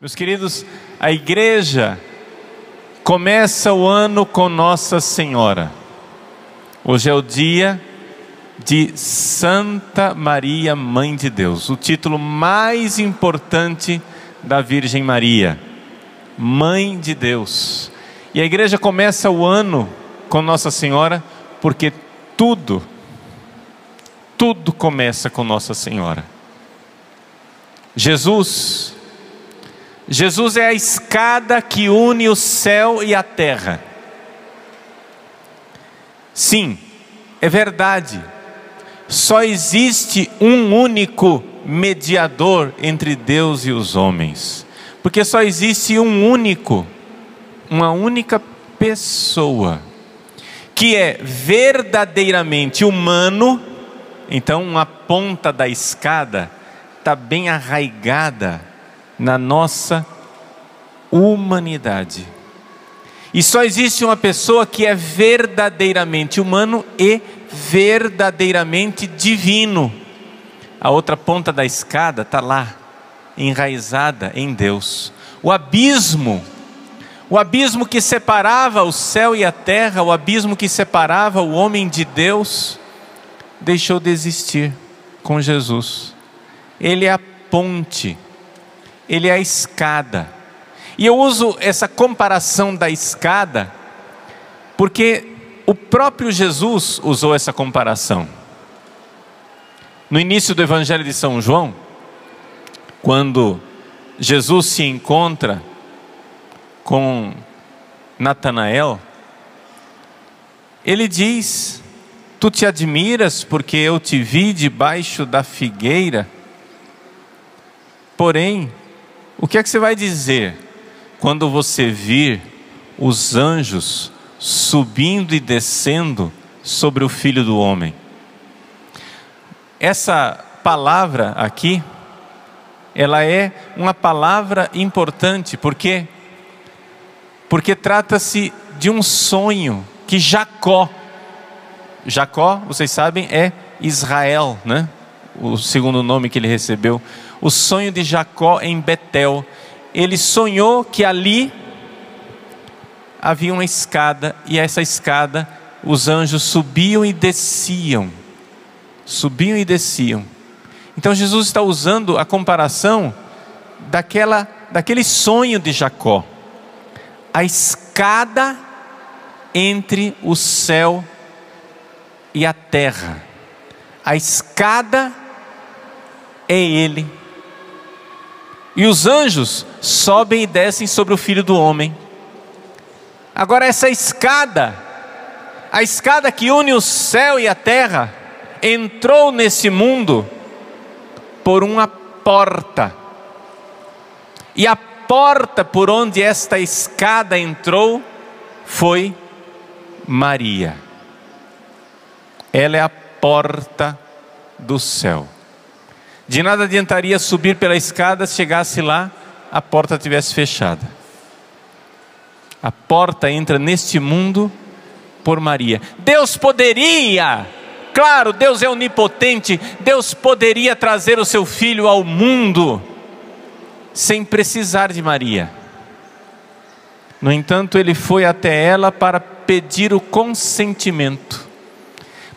Meus queridos, a igreja começa o ano com Nossa Senhora. Hoje é o dia de Santa Maria, Mãe de Deus, o título mais importante da Virgem Maria, Mãe de Deus. E a igreja começa o ano com Nossa Senhora porque tudo, tudo começa com Nossa Senhora. Jesus, Jesus é a escada que une o céu e a terra. Sim, é verdade. Só existe um único mediador entre Deus e os homens. Porque só existe um único, uma única pessoa, que é verdadeiramente humano. Então, uma ponta da escada está bem arraigada na nossa humanidade. E só existe uma pessoa que é verdadeiramente humano e verdadeiramente divino. A outra ponta da escada está lá, enraizada em Deus. O abismo, o abismo que separava o céu e a terra, o abismo que separava o homem de Deus, deixou de existir com Jesus. Ele é a ponte ele é a escada. E eu uso essa comparação da escada porque o próprio Jesus usou essa comparação. No início do Evangelho de São João, quando Jesus se encontra com Natanael, ele diz: Tu te admiras porque eu te vi debaixo da figueira, porém o que é que você vai dizer quando você vir os anjos subindo e descendo sobre o filho do homem? Essa palavra aqui, ela é uma palavra importante, porque porque trata-se de um sonho que Jacó Jacó, vocês sabem, é Israel, né? O segundo nome que ele recebeu o sonho de Jacó em Betel. Ele sonhou que ali havia uma escada e essa escada os anjos subiam e desciam. Subiam e desciam. Então Jesus está usando a comparação daquela daquele sonho de Jacó. A escada entre o céu e a terra. A escada é ele e os anjos sobem e descem sobre o filho do homem. Agora, essa escada, a escada que une o céu e a terra, entrou nesse mundo por uma porta. E a porta por onde esta escada entrou foi Maria. Ela é a porta do céu. De nada adiantaria subir pela escada se chegasse lá, a porta tivesse fechada. A porta entra neste mundo por Maria. Deus poderia, claro, Deus é onipotente, Deus poderia trazer o seu filho ao mundo sem precisar de Maria. No entanto, ele foi até ela para pedir o consentimento,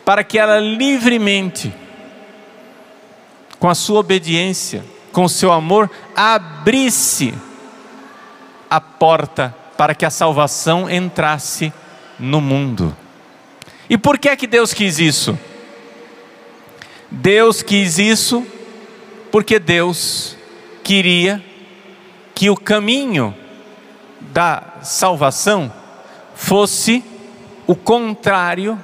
para que ela livremente com a sua obediência, com o seu amor, abrisse a porta para que a salvação entrasse no mundo. E por que é que Deus quis isso? Deus quis isso porque Deus queria que o caminho da salvação fosse o contrário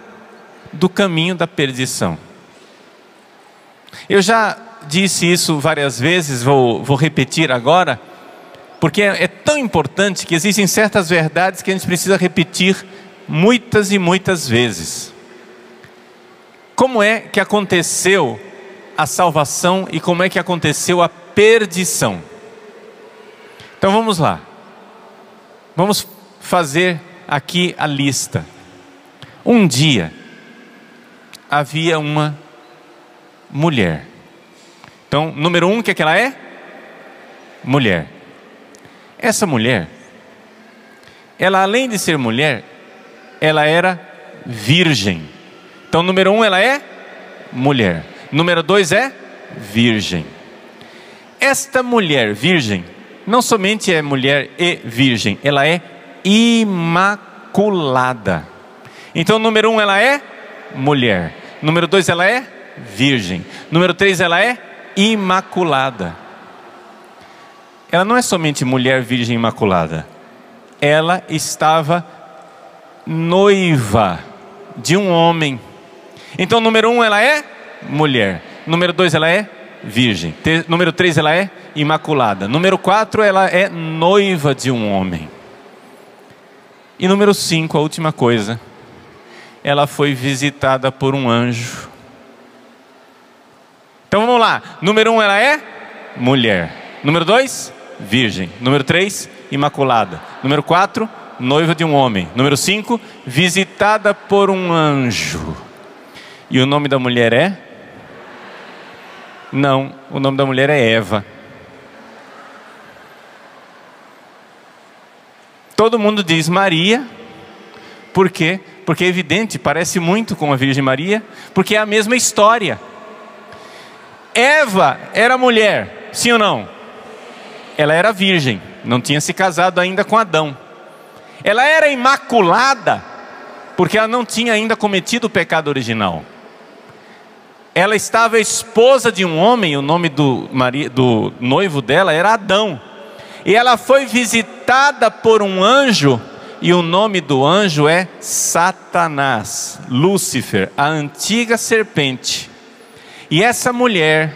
do caminho da perdição. Eu já disse isso várias vezes, vou, vou repetir agora, porque é, é tão importante que existem certas verdades que a gente precisa repetir muitas e muitas vezes. Como é que aconteceu a salvação e como é que aconteceu a perdição? Então vamos lá. Vamos fazer aqui a lista. Um dia havia uma mulher então, número um, o que, é que ela é? Mulher. Essa mulher, ela além de ser mulher, ela era virgem. Então, número um, ela é mulher. Número dois é virgem. Esta mulher virgem, não somente é mulher e virgem, ela é imaculada. Então, número um, ela é mulher. Número dois, ela é virgem. Número três, ela é imaculada. Ela não é somente mulher virgem imaculada. Ela estava noiva de um homem. Então, número um, ela é mulher. Número dois, ela é virgem. Número três, ela é imaculada. Número quatro, ela é noiva de um homem. E número cinco, a última coisa, ela foi visitada por um anjo. Então vamos lá. Número um, ela é mulher. Número dois, virgem. Número três, imaculada. Número quatro, noiva de um homem. Número cinco, visitada por um anjo. E o nome da mulher é? Não, o nome da mulher é Eva. Todo mundo diz Maria, por quê? Porque é evidente, parece muito com a Virgem Maria, porque é a mesma história. Eva era mulher, sim ou não? Ela era virgem, não tinha se casado ainda com Adão. Ela era imaculada, porque ela não tinha ainda cometido o pecado original. Ela estava esposa de um homem, o nome do, do noivo dela era Adão. E ela foi visitada por um anjo, e o nome do anjo é Satanás, Lúcifer, a antiga serpente. E essa mulher,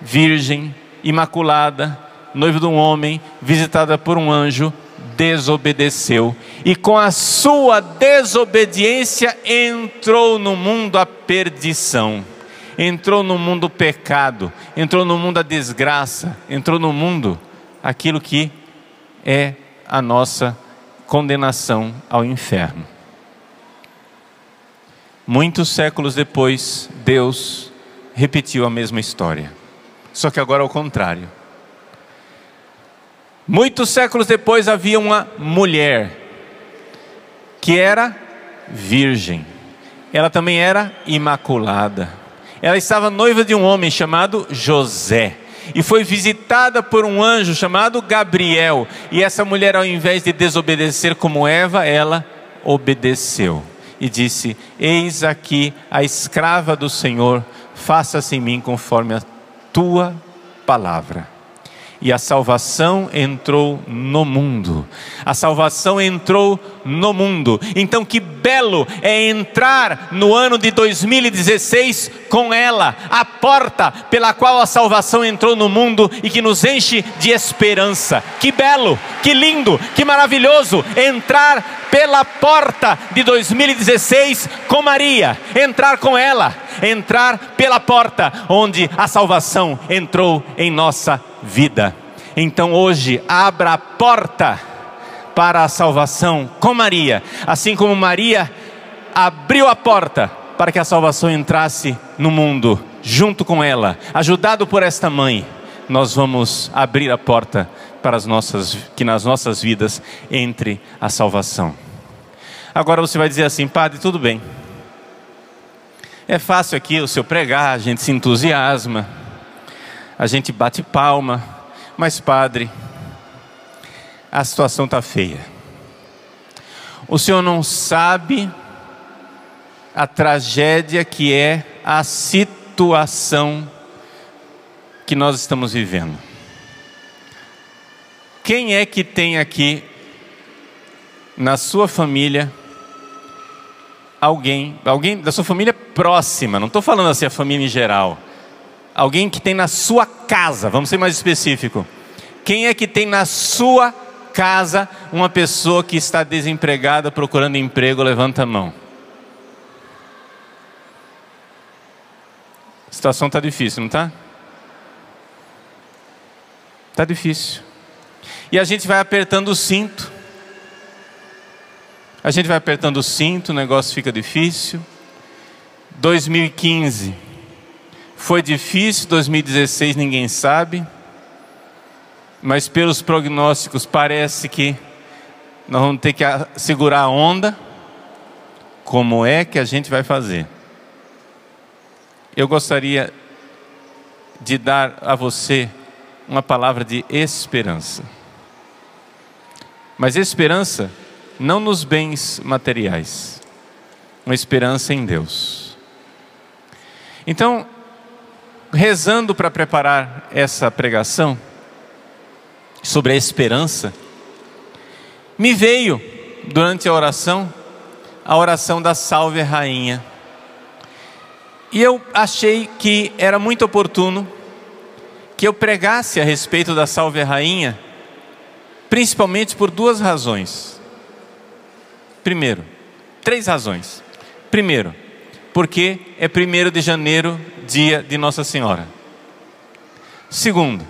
virgem, imaculada, noiva de um homem, visitada por um anjo, desobedeceu. E com a sua desobediência entrou no mundo a perdição, entrou no mundo o pecado, entrou no mundo a desgraça, entrou no mundo aquilo que é a nossa condenação ao inferno. Muitos séculos depois, Deus repetiu a mesma história. Só que agora ao contrário. Muitos séculos depois havia uma mulher que era virgem. Ela também era imaculada. Ela estava noiva de um homem chamado José e foi visitada por um anjo chamado Gabriel. E essa mulher, ao invés de desobedecer como Eva, ela obedeceu e disse: Eis aqui a escrava do Senhor faça-se em mim conforme a tua palavra e a salvação entrou no mundo. A salvação entrou no mundo. Então, que belo é entrar no ano de 2016 com ela, a porta pela qual a salvação entrou no mundo e que nos enche de esperança. Que belo, que lindo, que maravilhoso entrar pela porta de 2016 com Maria, entrar com ela, entrar pela porta onde a salvação entrou em nossa vida. Então hoje, abra a porta para a salvação com Maria, assim como Maria abriu a porta para que a salvação entrasse no mundo, junto com ela, ajudado por esta mãe, nós vamos abrir a porta para as nossas, que nas nossas vidas entre a salvação. Agora você vai dizer assim, padre, tudo bem. É fácil aqui o seu pregar, a gente se entusiasma, a gente bate palma, mas padre, a situação está feia. O senhor não sabe a tragédia que é a situação que nós estamos vivendo. Quem é que tem aqui na sua família alguém, alguém da sua família próxima, não estou falando assim a família em geral, alguém que tem na sua casa, vamos ser mais específico. Quem é que tem na sua casa uma pessoa que está desempregada procurando emprego? Levanta a mão. A situação está difícil, não está? Está difícil. E a gente vai apertando o cinto. A gente vai apertando o cinto, o negócio fica difícil. 2015 foi difícil, 2016 ninguém sabe. mas pelos prognósticos parece que nós vamos ter que segurar a onda. Como é que a gente vai fazer? Eu gostaria de dar a você uma palavra de esperança. Mas esperança não nos bens materiais, uma esperança em Deus. Então, rezando para preparar essa pregação sobre a esperança, me veio durante a oração a oração da Salve Rainha. E eu achei que era muito oportuno que eu pregasse a respeito da Salve Rainha, principalmente por duas razões. Primeiro, três razões. Primeiro, porque é primeiro de janeiro, dia de Nossa Senhora. Segundo,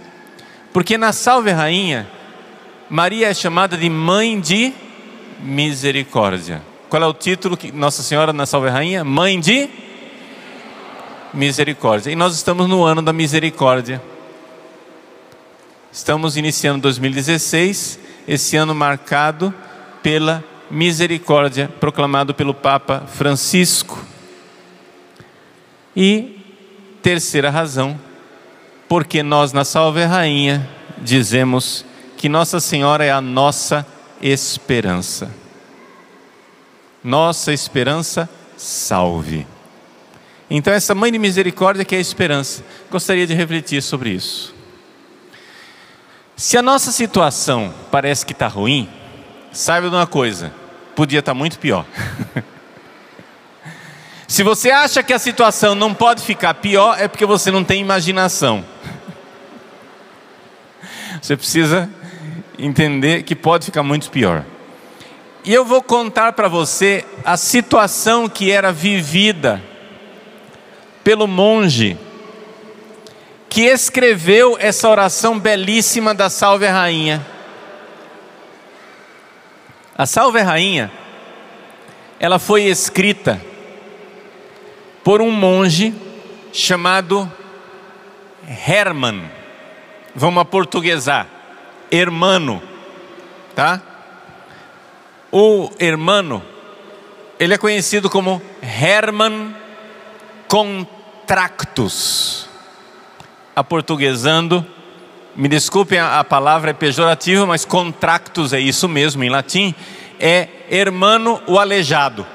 porque na Salve Rainha, Maria é chamada de Mãe de Misericórdia. Qual é o título que Nossa Senhora na Salve Rainha? Mãe de Misericórdia. E nós estamos no ano da misericórdia. Estamos iniciando 2016, esse ano marcado pela misericórdia proclamado pelo Papa Francisco. E terceira razão, porque nós na Salve Rainha dizemos que Nossa Senhora é a nossa esperança. Nossa esperança salve. Então, essa mãe de misericórdia que é a esperança, gostaria de refletir sobre isso. Se a nossa situação parece que está ruim, saiba de uma coisa: podia estar tá muito pior. Se você acha que a situação não pode ficar pior, é porque você não tem imaginação. Você precisa entender que pode ficar muito pior. E eu vou contar para você a situação que era vivida pelo monge que escreveu essa oração belíssima da Salve Rainha. A Salve Rainha, ela foi escrita por um monge chamado Herman. Vamos portuguesar, hermano, tá? O hermano, ele é conhecido como Herman Contractus aportuguesando, me desculpem, a, a palavra é pejorativa, mas contractus é isso mesmo em latim, é hermano o aleijado.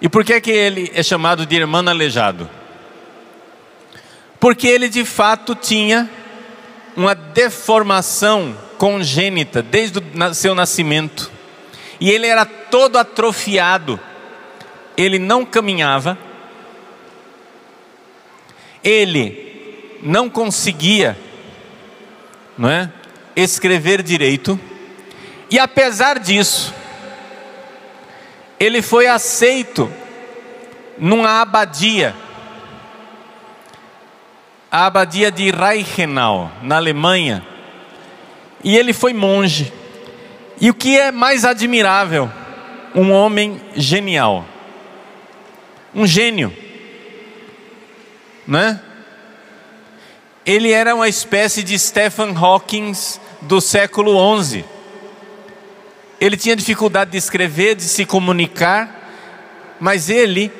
E por que, que ele é chamado de hermano aleijado? Porque ele de fato tinha uma deformação congênita desde o seu nascimento. E ele era todo atrofiado. Ele não caminhava, ele não conseguia, não é, escrever direito, e apesar disso, ele foi aceito numa abadia, a abadia de Reichenau, na Alemanha, e ele foi monge. E o que é mais admirável, um homem genial, um gênio né? Ele era uma espécie de Stephen Hawking do século XI. Ele tinha dificuldade de escrever, de se comunicar, mas ele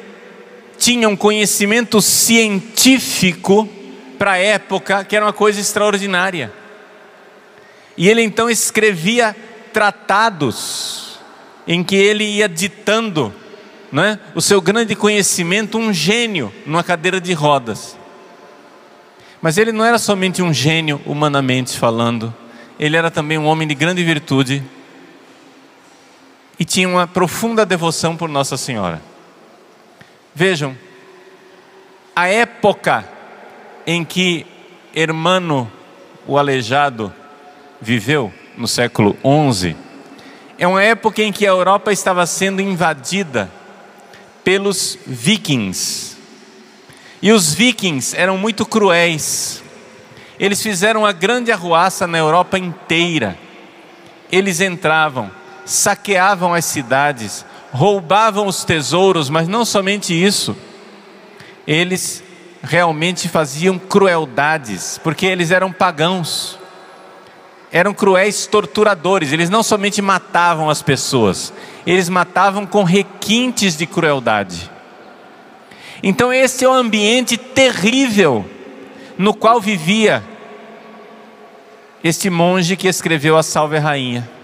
tinha um conhecimento científico para a época que era uma coisa extraordinária. E ele então escrevia tratados em que ele ia ditando é? o seu grande conhecimento, um gênio numa cadeira de rodas. Mas ele não era somente um gênio humanamente falando, ele era também um homem de grande virtude e tinha uma profunda devoção por Nossa Senhora. Vejam, a época em que Hermano o Aleijado viveu, no século XI, é uma época em que a Europa estava sendo invadida pelos vikings. E os vikings eram muito cruéis. Eles fizeram uma grande arruaça na Europa inteira. Eles entravam, saqueavam as cidades, roubavam os tesouros, mas não somente isso. Eles realmente faziam crueldades, porque eles eram pagãos. Eram cruéis torturadores, eles não somente matavam as pessoas, eles matavam com requintes de crueldade. Então, esse é o ambiente terrível no qual vivia este monge que escreveu a Salve Rainha.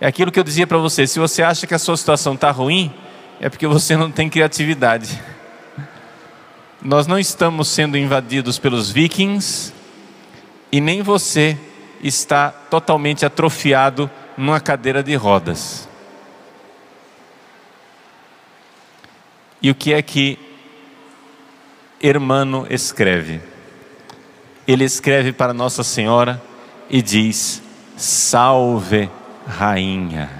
É aquilo que eu dizia para você: se você acha que a sua situação está ruim, é porque você não tem criatividade. Nós não estamos sendo invadidos pelos vikings e nem você está totalmente atrofiado numa cadeira de rodas. E o que é que Hermano escreve? Ele escreve para Nossa Senhora e diz: Salve, Rainha.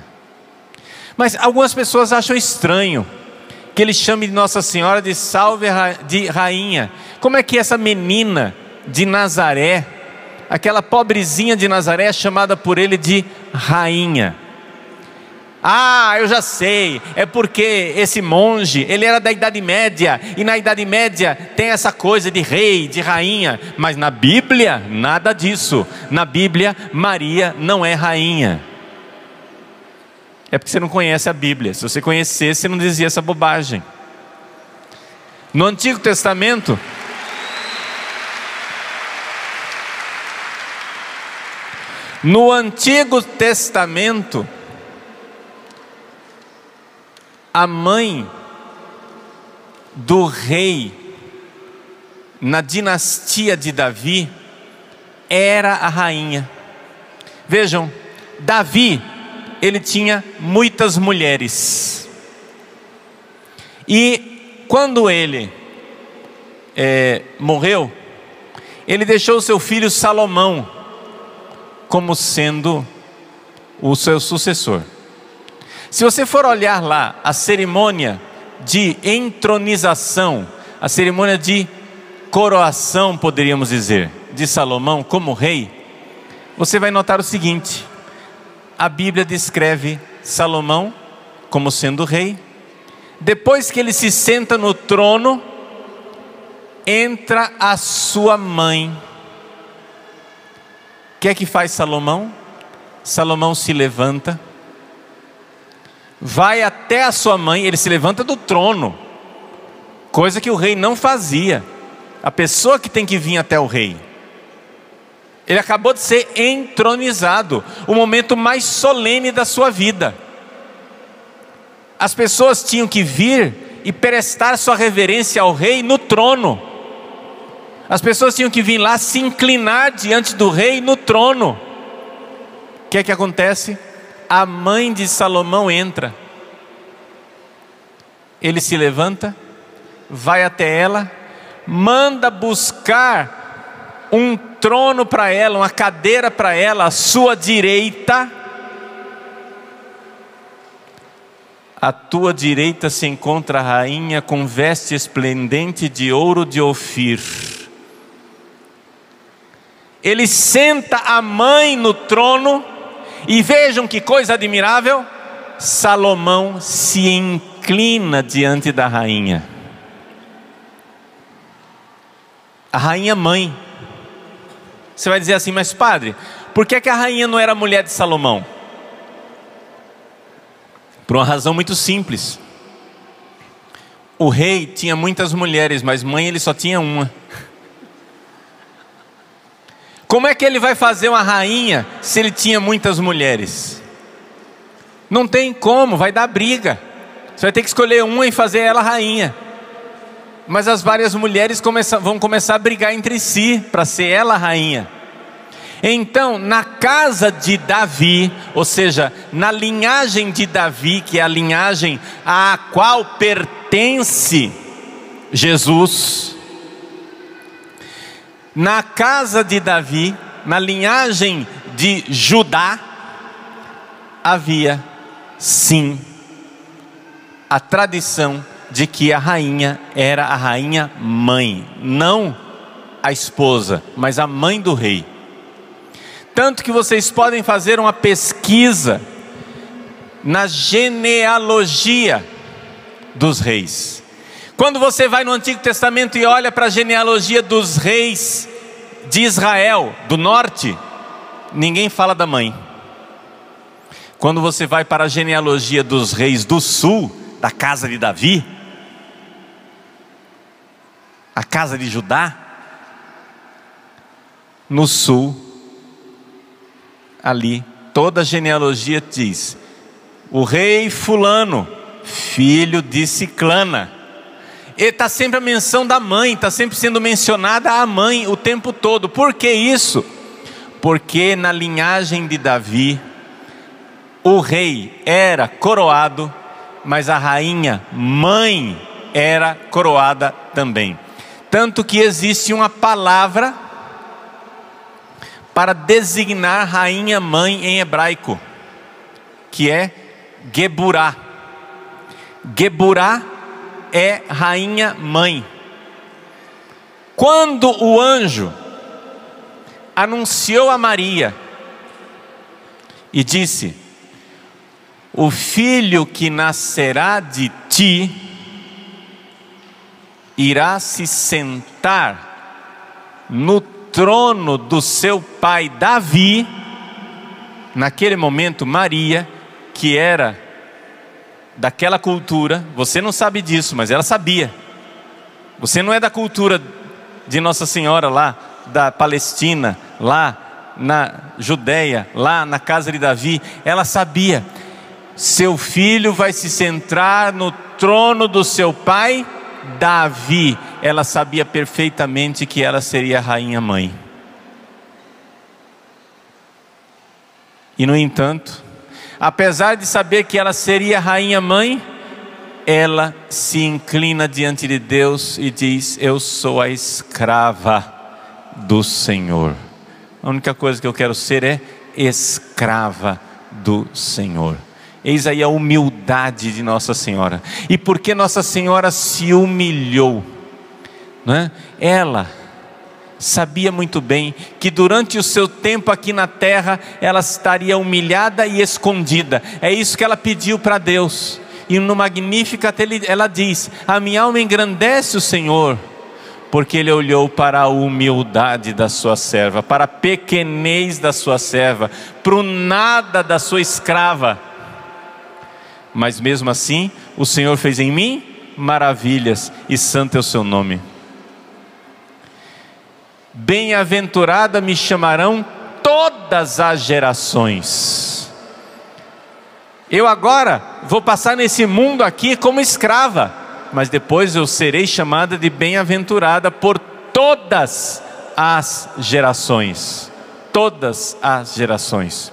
Mas algumas pessoas acham estranho que ele chame Nossa Senhora de Salve de Rainha. Como é que essa menina de Nazaré, aquela pobrezinha de Nazaré, é chamada por ele de Rainha? Ah, eu já sei, é porque esse monge, ele era da Idade Média, e na Idade Média tem essa coisa de rei, de rainha, mas na Bíblia, nada disso. Na Bíblia, Maria não é rainha. É porque você não conhece a Bíblia. Se você conhecesse, você não dizia essa bobagem. No Antigo Testamento, no Antigo Testamento, a mãe do rei na dinastia de Davi era a rainha. Vejam, Davi, ele tinha muitas mulheres. E quando ele é, morreu, ele deixou seu filho Salomão como sendo o seu sucessor. Se você for olhar lá a cerimônia de entronização, a cerimônia de coroação, poderíamos dizer, de Salomão como rei, você vai notar o seguinte: a Bíblia descreve Salomão como sendo rei. Depois que ele se senta no trono, entra a sua mãe. O que é que faz Salomão? Salomão se levanta vai até a sua mãe, ele se levanta do trono, coisa que o rei não fazia. A pessoa que tem que vir até o rei. Ele acabou de ser entronizado, o momento mais solene da sua vida. As pessoas tinham que vir e prestar sua reverência ao rei no trono. As pessoas tinham que vir lá se inclinar diante do rei no trono. O que é que acontece? a mãe de Salomão entra. Ele se levanta, vai até ela, manda buscar um trono para ela, uma cadeira para ela, à sua direita. À tua direita se encontra a rainha com veste esplendente de ouro de Ofir. Ele senta a mãe no trono e vejam que coisa admirável: Salomão se inclina diante da rainha. A rainha mãe. Você vai dizer assim, mas padre, por que, que a rainha não era mulher de Salomão? Por uma razão muito simples. O rei tinha muitas mulheres, mas mãe ele só tinha uma. Como é que ele vai fazer uma rainha se ele tinha muitas mulheres? Não tem como, vai dar briga. Você vai ter que escolher uma e fazer ela rainha. Mas as várias mulheres vão começar a brigar entre si para ser ela rainha. Então, na casa de Davi, ou seja, na linhagem de Davi, que é a linhagem à qual pertence Jesus, na casa de Davi, na linhagem de Judá, havia sim a tradição de que a rainha era a rainha mãe, não a esposa, mas a mãe do rei. Tanto que vocês podem fazer uma pesquisa na genealogia dos reis. Quando você vai no Antigo Testamento e olha para a genealogia dos reis de Israel, do norte, ninguém fala da mãe. Quando você vai para a genealogia dos reis do sul, da casa de Davi, a casa de Judá, no sul, ali, toda a genealogia diz: o rei Fulano, filho de Ciclana. E está sempre a menção da mãe, está sempre sendo mencionada a mãe o tempo todo. Por que isso? Porque na linhagem de Davi, o rei era coroado, mas a rainha mãe era coroada também. Tanto que existe uma palavra para designar rainha mãe em hebraico, que é Geburá. Geburá é rainha mãe. Quando o anjo anunciou a Maria e disse: O filho que nascerá de ti irá se sentar no trono do seu pai Davi. Naquele momento, Maria, que era daquela cultura, você não sabe disso, mas ela sabia. Você não é da cultura de Nossa Senhora lá, da Palestina, lá na Judéia, lá na casa de Davi, ela sabia. Seu filho vai se centrar no trono do seu pai Davi, ela sabia perfeitamente que ela seria rainha mãe. E no entanto, apesar de saber que ela seria rainha mãe, ela se inclina diante de Deus e diz: Eu sou a escrava do Senhor. A única coisa que eu quero ser é escrava do Senhor. Eis aí a humildade de Nossa Senhora. E porque Nossa Senhora se humilhou, né? ela sabia muito bem que durante o seu tempo aqui na terra ela estaria humilhada e escondida. É isso que ela pediu para Deus. E no Magnífica ela diz: A minha alma engrandece o Senhor, porque ele olhou para a humildade da sua serva, para a pequenez da sua serva, para o nada da sua escrava mas mesmo assim o Senhor fez em mim maravilhas e santo é o seu nome. Bem-aventurada me chamarão todas as gerações. Eu agora vou passar nesse mundo aqui como escrava, mas depois eu serei chamada de bem-aventurada por todas as gerações. Todas as gerações.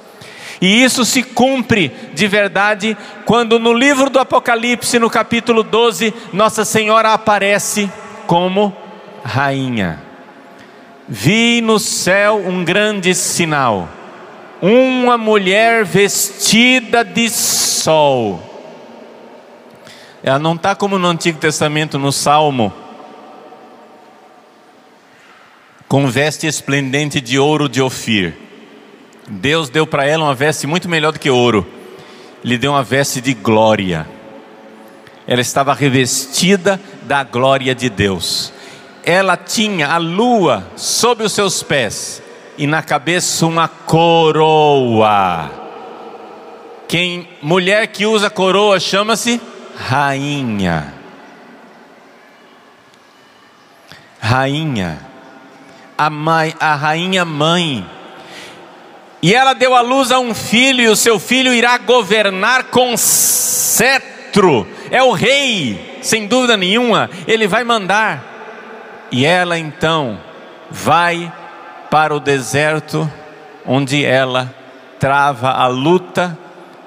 E isso se cumpre de verdade quando no livro do Apocalipse, no capítulo 12, Nossa Senhora aparece como rainha. Vi no céu um grande sinal, uma mulher vestida de sol. Ela não está como no Antigo Testamento, no Salmo, com veste esplendente de ouro de Ofir Deus deu para ela uma veste muito melhor do que ouro. Lhe deu uma veste de glória. Ela estava revestida da glória de Deus. Ela tinha a lua sob os seus pés e na cabeça uma coroa. Quem mulher que usa coroa chama-se rainha. Rainha. A mãe, a rainha mãe e ela deu à luz a um filho, e o seu filho irá governar com cetro. É o rei, sem dúvida nenhuma, ele vai mandar. E ela então vai para o deserto, onde ela trava a luta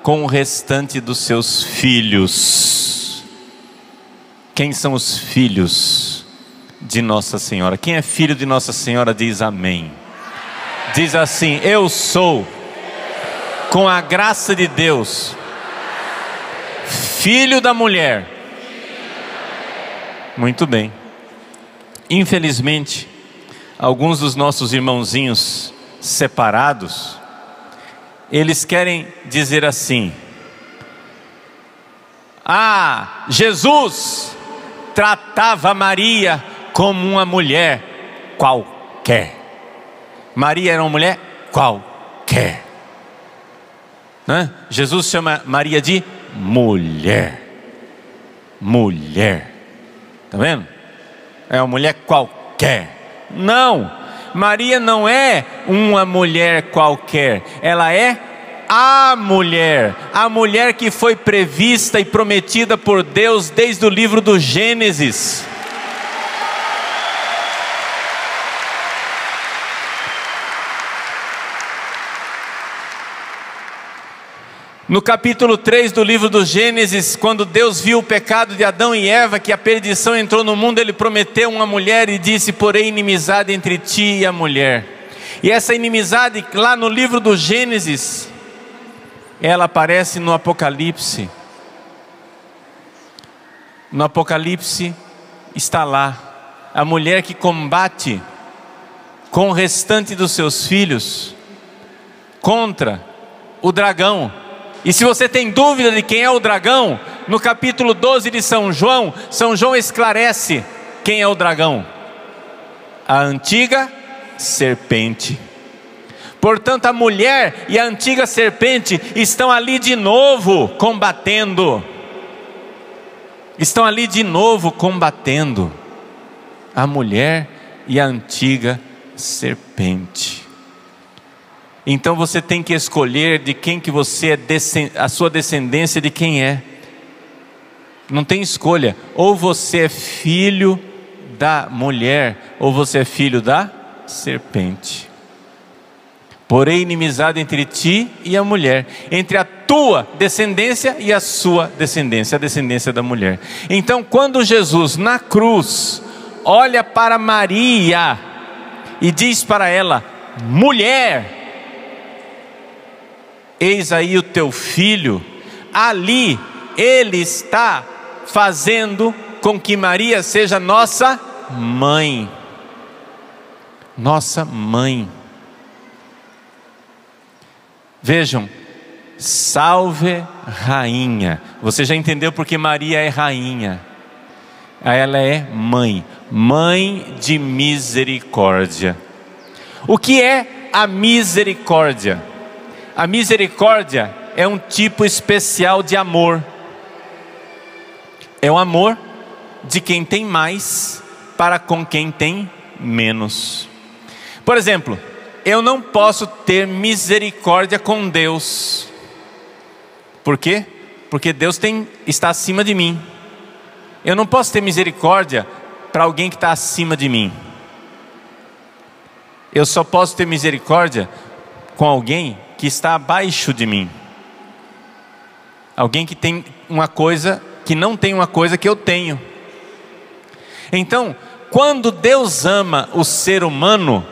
com o restante dos seus filhos. Quem são os filhos de Nossa Senhora? Quem é filho de Nossa Senhora diz amém. Diz assim: Eu sou, com a graça de Deus, filho da mulher. Muito bem. Infelizmente, alguns dos nossos irmãozinhos separados, eles querem dizer assim: Ah, Jesus tratava Maria como uma mulher qualquer. Maria era uma mulher qualquer. Né? Jesus chama Maria de mulher. Mulher. Está vendo? É uma mulher qualquer. Não, Maria não é uma mulher qualquer, ela é a mulher, a mulher que foi prevista e prometida por Deus desde o livro do Gênesis. No capítulo 3 do livro do Gênesis, quando Deus viu o pecado de Adão e Eva, que a perdição entrou no mundo, ele prometeu uma mulher e disse: Porém, inimizade entre ti e a mulher. E essa inimizade, lá no livro do Gênesis, ela aparece no Apocalipse. No Apocalipse está lá a mulher que combate com o restante dos seus filhos contra o dragão e se você tem dúvida de quem é o dragão, no capítulo 12 de São João, São João esclarece quem é o dragão: a antiga serpente. Portanto, a mulher e a antiga serpente estão ali de novo combatendo. Estão ali de novo combatendo a mulher e a antiga serpente. Então você tem que escolher de quem que você é a sua descendência de quem é. Não tem escolha. Ou você é filho da mulher, ou você é filho da serpente. Porém, inimizade entre ti e a mulher, entre a tua descendência e a sua descendência, a descendência da mulher. Então, quando Jesus na cruz olha para Maria e diz para ela: mulher, Eis aí o teu filho, ali ele está fazendo com que Maria seja nossa mãe. Nossa mãe. Vejam, salve rainha. Você já entendeu porque Maria é rainha. Ela é mãe, mãe de misericórdia. O que é a misericórdia? A misericórdia é um tipo especial de amor. É o amor de quem tem mais para com quem tem menos. Por exemplo, eu não posso ter misericórdia com Deus. Por quê? Porque Deus tem, está acima de mim. Eu não posso ter misericórdia para alguém que está acima de mim. Eu só posso ter misericórdia com alguém que está abaixo de mim. Alguém que tem uma coisa que não tem uma coisa que eu tenho. Então, quando Deus ama o ser humano,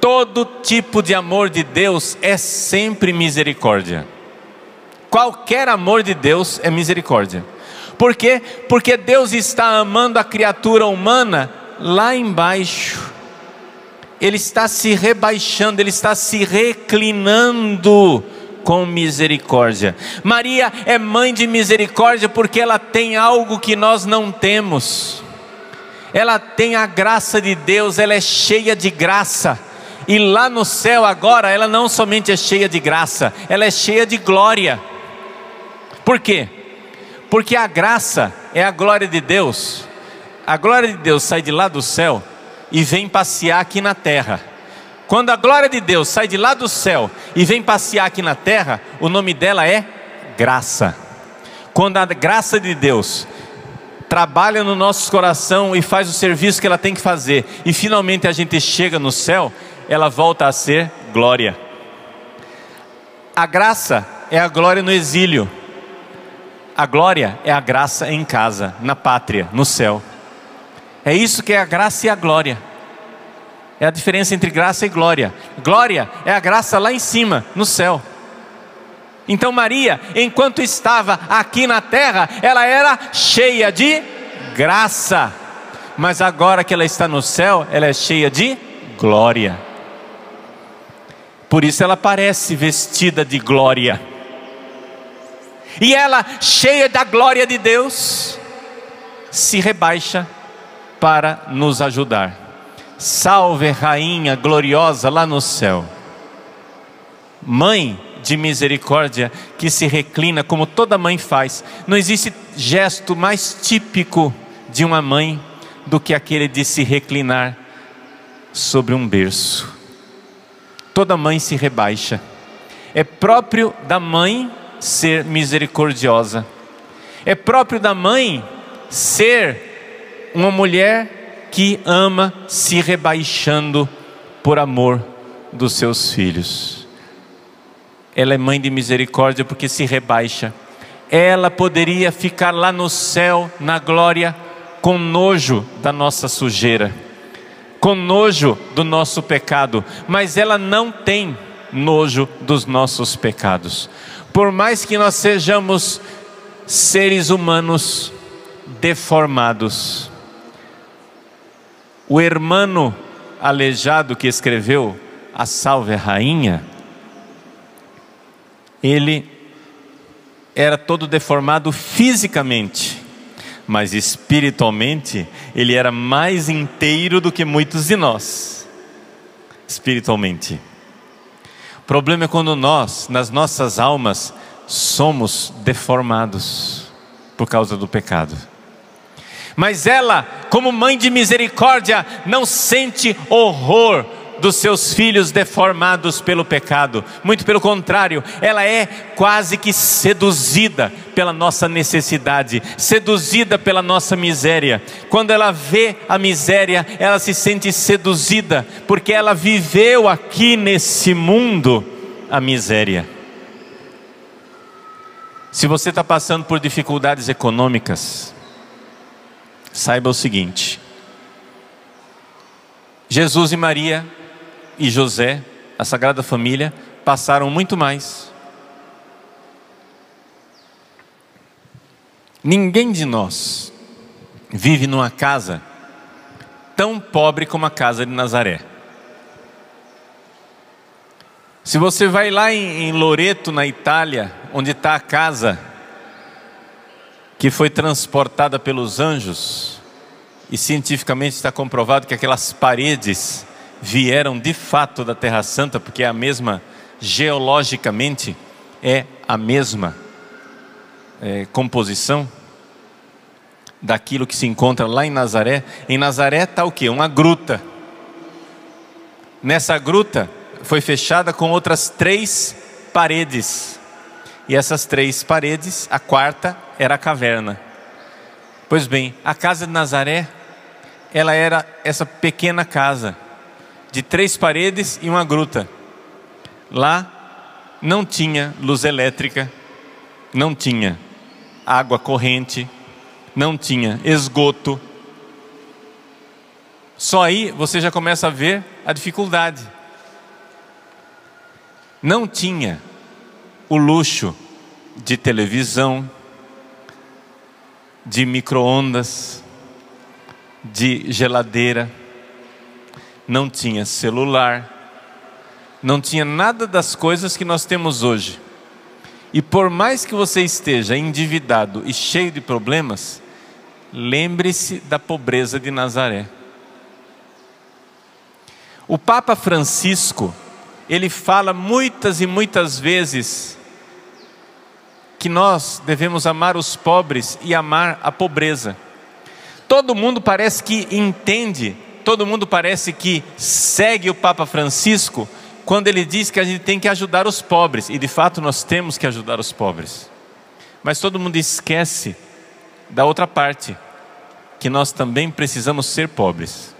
todo tipo de amor de Deus é sempre misericórdia. Qualquer amor de Deus é misericórdia. Por quê? Porque Deus está amando a criatura humana lá embaixo ele está se rebaixando, ele está se reclinando com misericórdia. Maria é mãe de misericórdia porque ela tem algo que nós não temos. Ela tem a graça de Deus, ela é cheia de graça. E lá no céu agora, ela não somente é cheia de graça, ela é cheia de glória. Por quê? Porque a graça é a glória de Deus. A glória de Deus sai de lá do céu e vem passear aqui na terra. Quando a glória de Deus sai de lá do céu e vem passear aqui na terra, o nome dela é graça. Quando a graça de Deus trabalha no nosso coração e faz o serviço que ela tem que fazer, e finalmente a gente chega no céu, ela volta a ser glória. A graça é a glória no exílio. A glória é a graça em casa, na pátria, no céu. É isso que é a graça e a glória. É a diferença entre graça e glória. Glória é a graça lá em cima, no céu. Então Maria, enquanto estava aqui na terra, ela era cheia de graça. Mas agora que ela está no céu, ela é cheia de glória. Por isso ela parece vestida de glória. E ela cheia da glória de Deus se rebaixa para nos ajudar. Salve, Rainha gloriosa lá no céu. Mãe de misericórdia que se reclina como toda mãe faz. Não existe gesto mais típico de uma mãe do que aquele de se reclinar sobre um berço. Toda mãe se rebaixa. É próprio da mãe ser misericordiosa. É próprio da mãe ser uma mulher que ama se rebaixando por amor dos seus filhos. Ela é mãe de misericórdia porque se rebaixa. Ela poderia ficar lá no céu, na glória, com nojo da nossa sujeira, com nojo do nosso pecado, mas ela não tem nojo dos nossos pecados. Por mais que nós sejamos seres humanos deformados, o hermano aleijado que escreveu A Salve Rainha, ele era todo deformado fisicamente, mas espiritualmente ele era mais inteiro do que muitos de nós. Espiritualmente. O problema é quando nós, nas nossas almas, somos deformados por causa do pecado. Mas ela, como mãe de misericórdia, não sente horror dos seus filhos deformados pelo pecado. Muito pelo contrário, ela é quase que seduzida pela nossa necessidade, seduzida pela nossa miséria. Quando ela vê a miséria, ela se sente seduzida, porque ela viveu aqui nesse mundo a miséria. Se você está passando por dificuldades econômicas, saiba o seguinte: Jesus e Maria e José, a Sagrada Família, passaram muito mais. Ninguém de nós vive numa casa tão pobre como a casa de Nazaré. Se você vai lá em, Loreto, na Itália, onde está a casa que foi transportada pelos anjos, e cientificamente está comprovado que aquelas paredes vieram de fato da Terra Santa, porque é a mesma, geologicamente, é a mesma é, composição daquilo que se encontra lá em Nazaré. Em Nazaré está o que? Uma gruta. Nessa gruta foi fechada com outras três paredes. E essas três paredes, a quarta era a caverna. Pois bem, a casa de Nazaré, ela era essa pequena casa de três paredes e uma gruta. Lá não tinha luz elétrica, não tinha água corrente, não tinha esgoto. Só aí você já começa a ver a dificuldade. Não tinha o luxo de televisão, de micro-ondas, de geladeira não tinha celular, não tinha nada das coisas que nós temos hoje. E por mais que você esteja endividado e cheio de problemas, lembre-se da pobreza de Nazaré. O Papa Francisco, ele fala muitas e muitas vezes que nós devemos amar os pobres e amar a pobreza. Todo mundo parece que entende todo mundo parece que segue o Papa Francisco quando ele diz que a gente tem que ajudar os pobres, e de fato nós temos que ajudar os pobres. Mas todo mundo esquece da outra parte, que nós também precisamos ser pobres.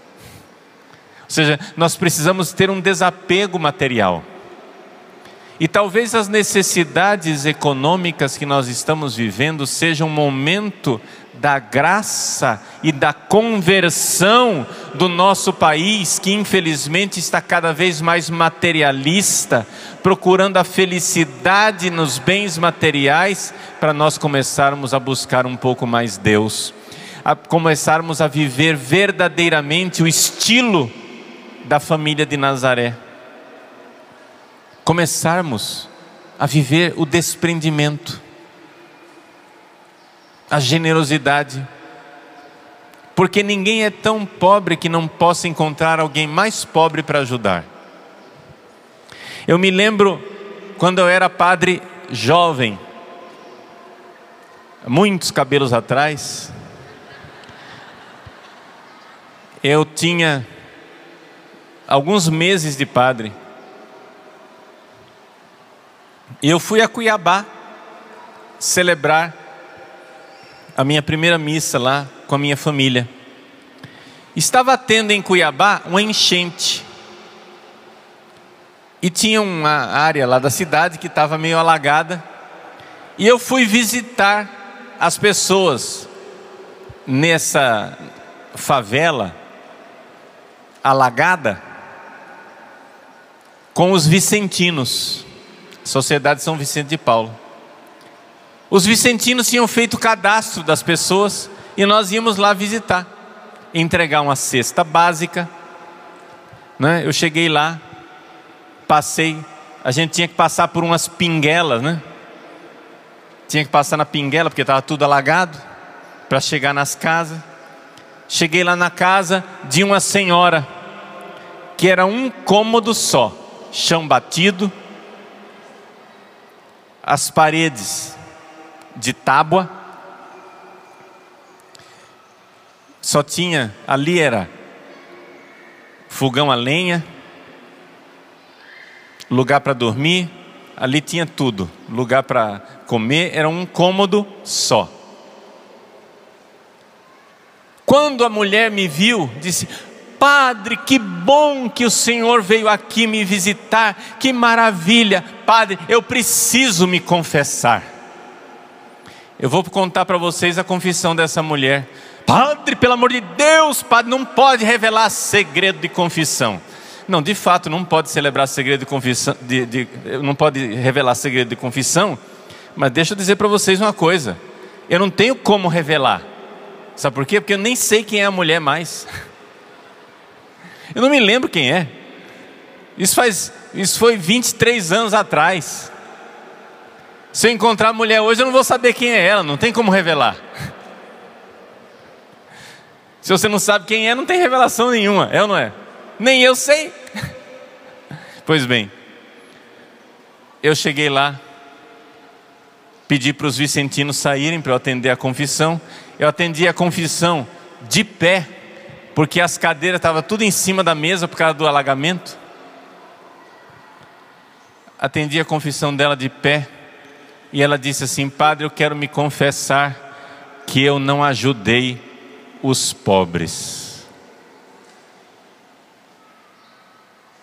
Ou seja, nós precisamos ter um desapego material. E talvez as necessidades econômicas que nós estamos vivendo sejam um momento da graça e da conversão do nosso país, que infelizmente está cada vez mais materialista, procurando a felicidade nos bens materiais, para nós começarmos a buscar um pouco mais Deus, a começarmos a viver verdadeiramente o estilo da família de Nazaré, começarmos a viver o desprendimento a generosidade, porque ninguém é tão pobre que não possa encontrar alguém mais pobre para ajudar. Eu me lembro quando eu era padre jovem, muitos cabelos atrás, eu tinha alguns meses de padre. E eu fui a Cuiabá celebrar a minha primeira missa lá com a minha família. Estava tendo em Cuiabá uma enchente. E tinha uma área lá da cidade que estava meio alagada. E eu fui visitar as pessoas nessa favela alagada com os vicentinos, Sociedade São Vicente de Paulo. Os vicentinos tinham feito cadastro das pessoas e nós íamos lá visitar, entregar uma cesta básica. Né? Eu cheguei lá, passei, a gente tinha que passar por umas pinguelas, né? Tinha que passar na pinguela porque estava tudo alagado para chegar nas casas. Cheguei lá na casa de uma senhora que era um cômodo só, chão batido, as paredes de tábua, só tinha ali era fogão a lenha, lugar para dormir, ali tinha tudo, lugar para comer, era um cômodo só. Quando a mulher me viu, disse: Padre, que bom que o Senhor veio aqui me visitar, que maravilha, Padre, eu preciso me confessar. Eu vou contar para vocês a confissão dessa mulher. Padre, pelo amor de Deus, Padre, não pode revelar segredo de confissão. Não, de fato, não pode celebrar segredo de confissão, de, de, não pode revelar segredo de confissão, mas deixa eu dizer para vocês uma coisa: eu não tenho como revelar. Sabe por quê? Porque eu nem sei quem é a mulher mais. Eu não me lembro quem é. Isso faz, isso foi 23 anos atrás. Se eu encontrar a mulher hoje, eu não vou saber quem é ela, não tem como revelar. Se você não sabe quem é, não tem revelação nenhuma, é ou não é? Nem eu sei. Pois bem, eu cheguei lá, pedi para os vicentinos saírem para eu atender a confissão. Eu atendi a confissão de pé, porque as cadeiras estavam tudo em cima da mesa por causa do alagamento. Atendi a confissão dela de pé e ela disse assim: Padre, eu quero me confessar que eu não ajudei os pobres.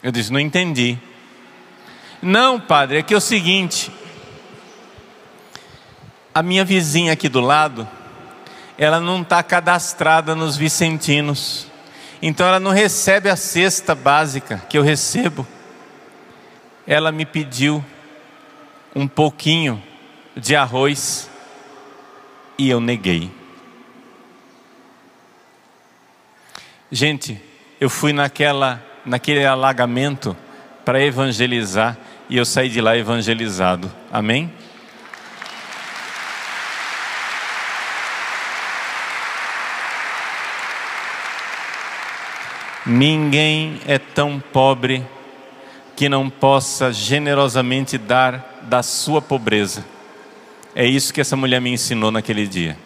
Eu disse: Não entendi. Não, padre, é que é o seguinte: a minha vizinha aqui do lado, ela não está cadastrada nos vicentinos. Então ela não recebe a cesta básica que eu recebo. Ela me pediu um pouquinho de arroz e eu neguei. Gente, eu fui naquela, naquele alagamento para evangelizar e eu saí de lá evangelizado. Amém? Ninguém é tão pobre que não possa generosamente dar da sua pobreza. É isso que essa mulher me ensinou naquele dia.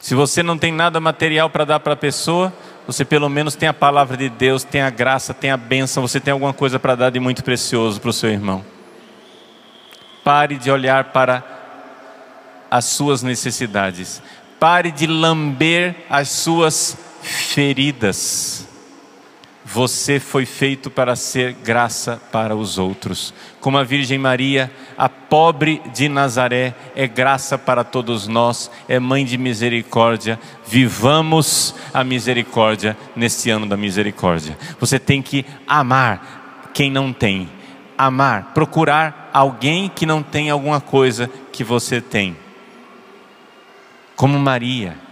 Se você não tem nada material para dar para a pessoa, você pelo menos tem a palavra de Deus, tem a graça, tem a bênção, você tem alguma coisa para dar de muito precioso para o seu irmão. Pare de olhar para as suas necessidades. Pare de lamber as suas feridas. Você foi feito para ser graça para os outros. Como a Virgem Maria, a pobre de Nazaré, é graça para todos nós, é mãe de misericórdia. Vivamos a misericórdia neste ano da misericórdia. Você tem que amar quem não tem, amar, procurar alguém que não tem alguma coisa que você tem. Como Maria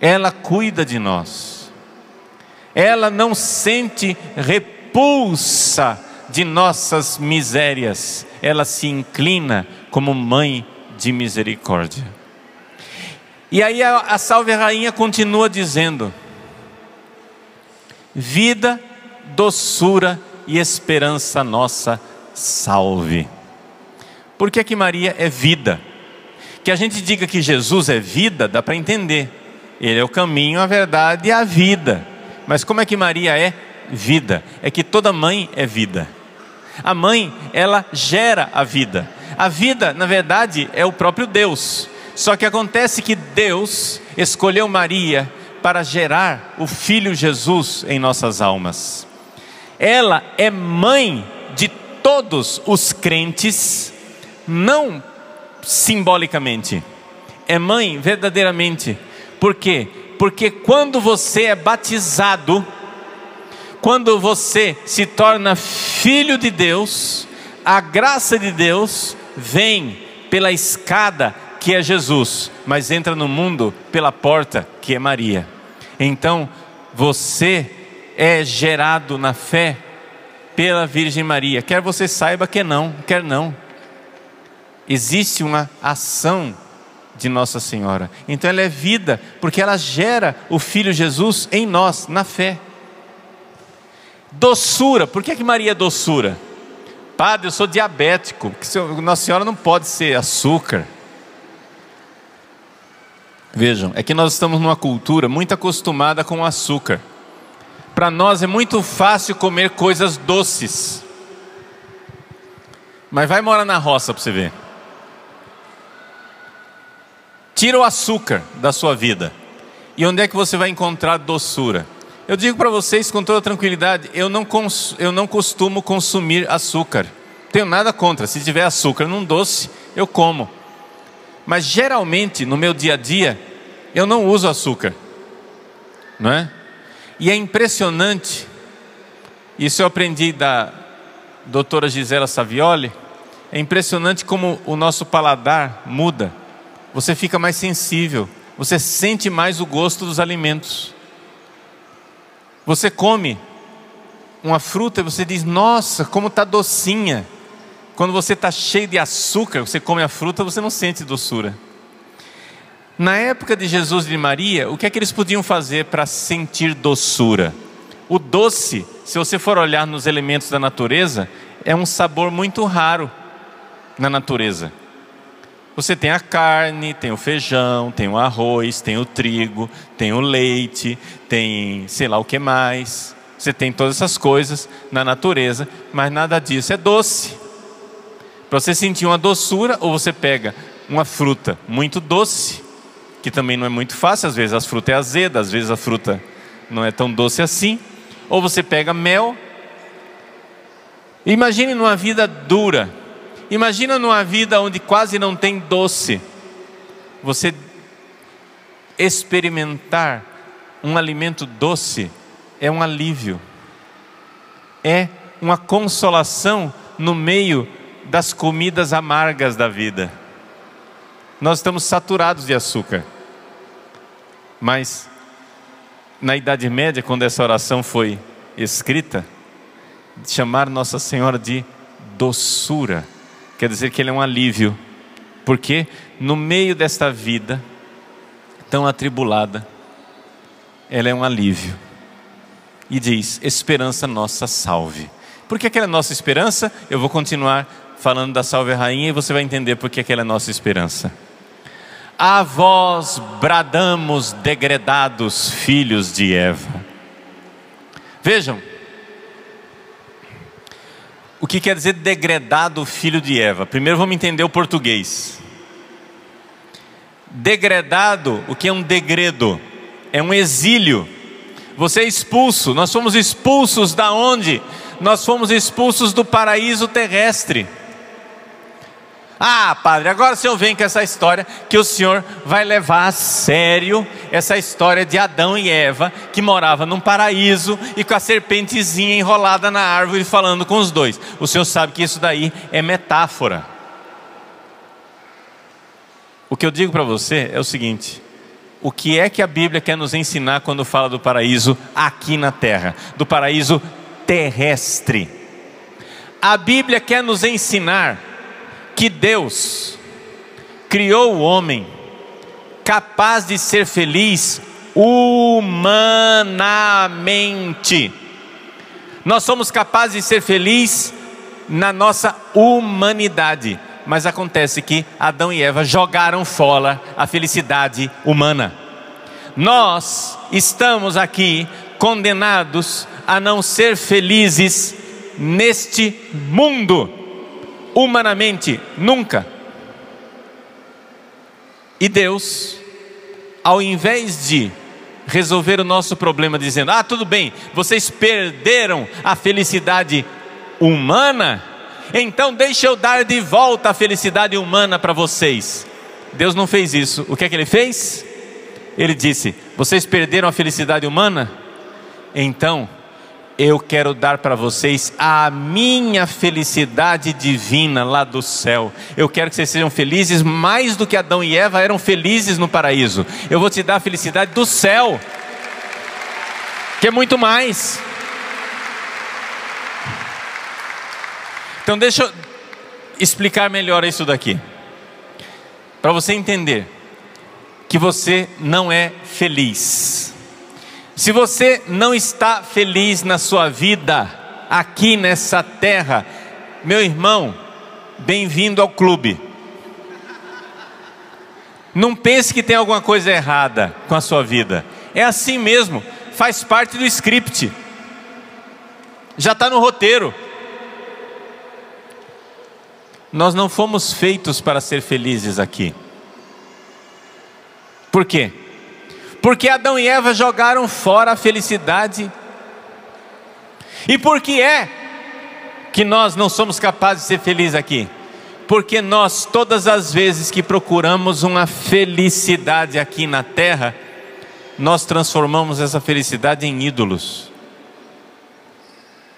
ela cuida de nós. Ela não sente repulsa de nossas misérias, ela se inclina como mãe de misericórdia. E aí a, a Salve Rainha continua dizendo: vida, doçura e esperança nossa, salve. Por que, que Maria é vida? Que a gente diga que Jesus é vida, dá para entender. Ele é o caminho, a verdade e a vida. Mas como é que Maria é vida? É que toda mãe é vida. A mãe, ela gera a vida. A vida, na verdade, é o próprio Deus. Só que acontece que Deus escolheu Maria para gerar o filho Jesus em nossas almas. Ela é mãe de todos os crentes, não simbolicamente, é mãe verdadeiramente. Por quê? Porque quando você é batizado, quando você se torna filho de Deus, a graça de Deus vem pela escada que é Jesus, mas entra no mundo pela porta que é Maria. Então, você é gerado na fé pela Virgem Maria, quer você saiba que não, quer não. Existe uma ação de Nossa Senhora. Então ela é vida, porque ela gera o Filho Jesus em nós, na fé. Doçura, por que, que Maria é doçura? Padre, eu sou diabético, Nossa Senhora não pode ser açúcar. Vejam, é que nós estamos numa cultura muito acostumada com açúcar. Para nós é muito fácil comer coisas doces. Mas vai morar na roça para você ver. Tira o açúcar da sua vida. E onde é que você vai encontrar doçura? Eu digo para vocês com toda tranquilidade, eu não, eu não costumo consumir açúcar. Tenho nada contra, se tiver açúcar num doce, eu como. Mas geralmente no meu dia a dia eu não uso açúcar, não é? E é impressionante. Isso eu aprendi da doutora Gisela Savioli. É impressionante como o nosso paladar muda. Você fica mais sensível, você sente mais o gosto dos alimentos. Você come uma fruta e você diz: Nossa, como está docinha. Quando você está cheio de açúcar, você come a fruta, você não sente doçura. Na época de Jesus e de Maria, o que é que eles podiam fazer para sentir doçura? O doce, se você for olhar nos elementos da natureza, é um sabor muito raro na natureza. Você tem a carne, tem o feijão, tem o arroz, tem o trigo, tem o leite, tem sei lá o que mais. Você tem todas essas coisas na natureza, mas nada disso é doce. Para você sentir uma doçura, ou você pega uma fruta muito doce, que também não é muito fácil, às vezes a fruta é azeda, às vezes a fruta não é tão doce assim, ou você pega mel. Imagine numa vida dura, Imagina numa vida onde quase não tem doce, você experimentar um alimento doce é um alívio, é uma consolação no meio das comidas amargas da vida. Nós estamos saturados de açúcar, mas na Idade Média, quando essa oração foi escrita, chamar Nossa Senhora de doçura quer dizer que ele é um alívio, porque no meio desta vida tão atribulada, ela é um alívio. E diz: Esperança nossa salve. Por que aquela é nossa esperança? Eu vou continuar falando da Salve Rainha e você vai entender por que aquela é nossa esperança. A vós bradamos, degredados filhos de Eva. Vejam, o que quer dizer degradado filho de Eva? Primeiro vamos entender o português. Degradado, o que é um degredo? É um exílio. Você é expulso. Nós fomos expulsos da onde? Nós fomos expulsos do paraíso terrestre. Ah, padre, agora o senhor vem com essa história que o senhor vai levar a sério essa história de Adão e Eva que morava num paraíso e com a serpentezinha enrolada na árvore falando com os dois. O senhor sabe que isso daí é metáfora. O que eu digo para você é o seguinte: o que é que a Bíblia quer nos ensinar quando fala do paraíso aqui na terra, do paraíso terrestre? A Bíblia quer nos ensinar que Deus criou o homem capaz de ser feliz humanamente. Nós somos capazes de ser felizes na nossa humanidade. Mas acontece que Adão e Eva jogaram fora a felicidade humana. Nós estamos aqui condenados a não ser felizes neste mundo, humanamente, nunca. E Deus, ao invés de resolver o nosso problema dizendo: Ah, tudo bem, vocês perderam a felicidade humana, então deixa eu dar de volta a felicidade humana para vocês. Deus não fez isso. O que é que ele fez? Ele disse: Vocês perderam a felicidade humana? Então eu quero dar para vocês a minha felicidade divina lá do céu. Eu quero que vocês sejam felizes mais do que Adão e Eva eram felizes no paraíso. Eu vou te dar a felicidade do céu, que é muito mais. Então, deixa eu explicar melhor isso daqui, para você entender que você não é feliz. Se você não está feliz na sua vida, aqui nessa terra, meu irmão, bem-vindo ao clube. Não pense que tem alguma coisa errada com a sua vida. É assim mesmo, faz parte do script. Já está no roteiro. Nós não fomos feitos para ser felizes aqui. Por quê? Porque Adão e Eva jogaram fora a felicidade. E por que é que nós não somos capazes de ser felizes aqui? Porque nós, todas as vezes que procuramos uma felicidade aqui na terra, nós transformamos essa felicidade em ídolos.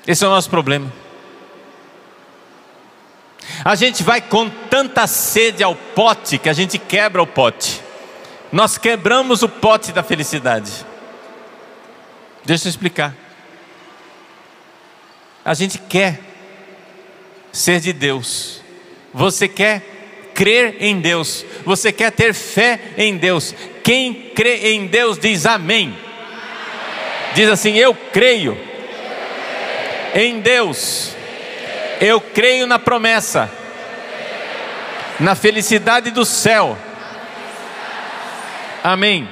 Esse é o nosso problema. A gente vai com tanta sede ao pote que a gente quebra o pote. Nós quebramos o pote da felicidade. Deixa eu explicar. A gente quer ser de Deus. Você quer crer em Deus. Você quer ter fé em Deus. Quem crê em Deus diz amém. Diz assim: Eu creio em Deus. Eu creio na promessa, na felicidade do céu Amém.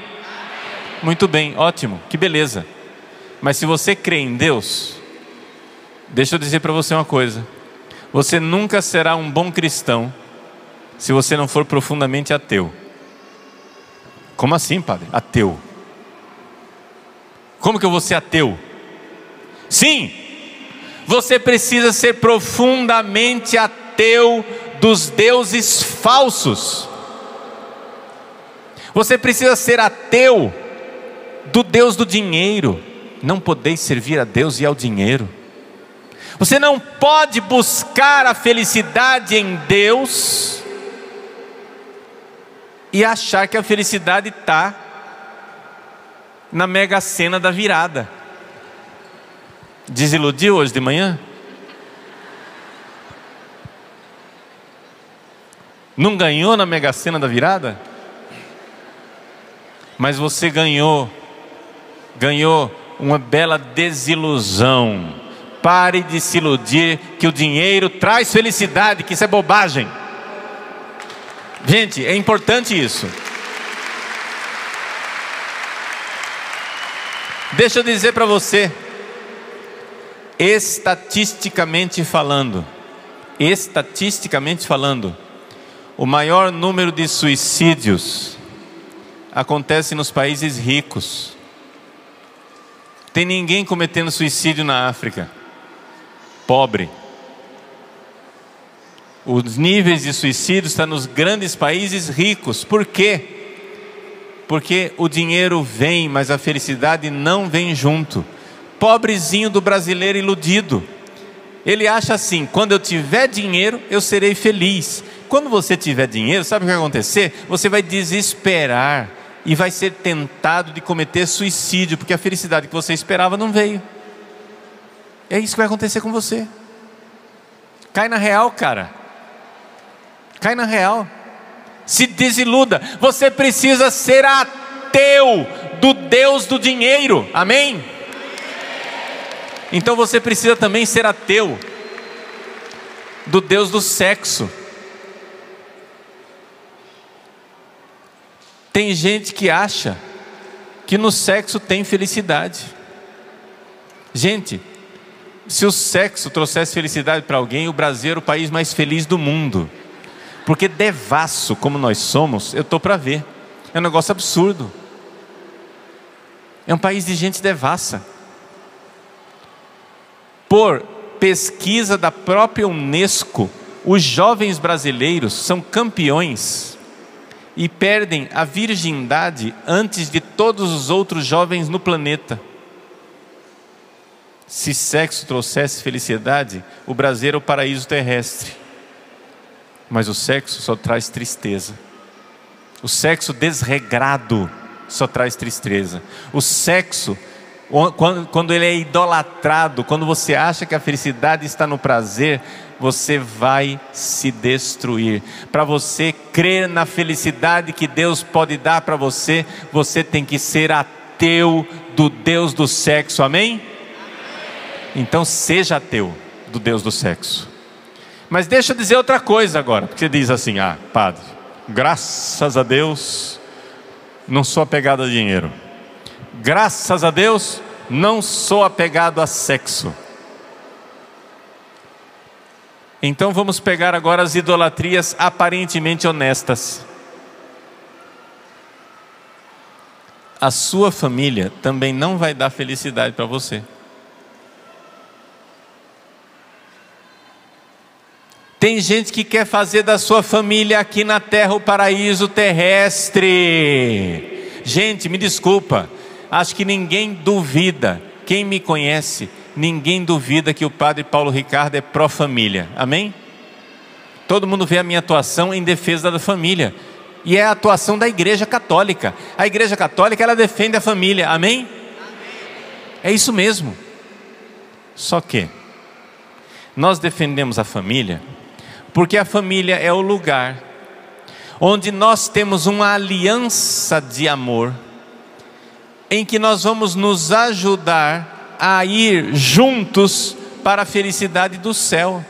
Muito bem, ótimo, que beleza. Mas se você crê em Deus, deixa eu dizer para você uma coisa: você nunca será um bom cristão se você não for profundamente ateu. Como assim, padre? Ateu. Como que eu vou ser ateu? Sim, você precisa ser profundamente ateu dos deuses falsos. Você precisa ser ateu do Deus do dinheiro. Não podeis servir a Deus e ao dinheiro. Você não pode buscar a felicidade em Deus e achar que a felicidade está na mega cena da virada. Desiludiu hoje de manhã? Não ganhou na mega cena da virada? Mas você ganhou, ganhou uma bela desilusão. Pare de se iludir que o dinheiro traz felicidade, que isso é bobagem. Gente, é importante isso. Deixa eu dizer para você, estatisticamente falando, estatisticamente falando, o maior número de suicídios acontece nos países ricos. Tem ninguém cometendo suicídio na África. Pobre. Os níveis de suicídio estão nos grandes países ricos. Por quê? Porque o dinheiro vem, mas a felicidade não vem junto. Pobrezinho do brasileiro iludido. Ele acha assim: quando eu tiver dinheiro, eu serei feliz. Quando você tiver dinheiro, sabe o que vai acontecer? Você vai desesperar e vai ser tentado de cometer suicídio, porque a felicidade que você esperava não veio. É isso que vai acontecer com você. Cai na real, cara. Cai na real. se desiluda. Você precisa ser ateu do Deus do dinheiro. Amém? Então você precisa também ser ateu do Deus do sexo. Tem gente que acha que no sexo tem felicidade. Gente, se o sexo trouxesse felicidade para alguém, o Brasil era o país mais feliz do mundo. Porque devasso como nós somos, eu estou para ver. É um negócio absurdo. É um país de gente devassa. Por pesquisa da própria Unesco, os jovens brasileiros são campeões e perdem a virgindade antes de todos os outros jovens no planeta. Se sexo trouxesse felicidade, o Brasil era o paraíso terrestre. Mas o sexo só traz tristeza. O sexo desregrado só traz tristeza. O sexo, quando, ele é idolatrado, quando você acha que a felicidade está no prazer, você vai se destruir. Para você crer na felicidade que Deus pode dar para você, você tem que ser ateu do Deus do sexo, amém? Então seja ateu do Deus do sexo. Mas deixa eu dizer outra coisa agora, porque você diz assim: ah, padre, graças a Deus, não sou apegado a dinheiro. Graças a Deus, não sou apegado a sexo. Então vamos pegar agora as idolatrias aparentemente honestas. A sua família também não vai dar felicidade para você. Tem gente que quer fazer da sua família aqui na terra o paraíso terrestre. Gente, me desculpa, acho que ninguém duvida, quem me conhece, ninguém duvida que o padre Paulo Ricardo é pró-família, amém? Todo mundo vê a minha atuação em defesa da família, e é a atuação da Igreja Católica. A Igreja Católica, ela defende a família, amém? É isso mesmo. Só que, nós defendemos a família porque a família é o lugar onde nós temos uma aliança de amor, em que nós vamos nos ajudar a ir juntos para a felicidade do céu.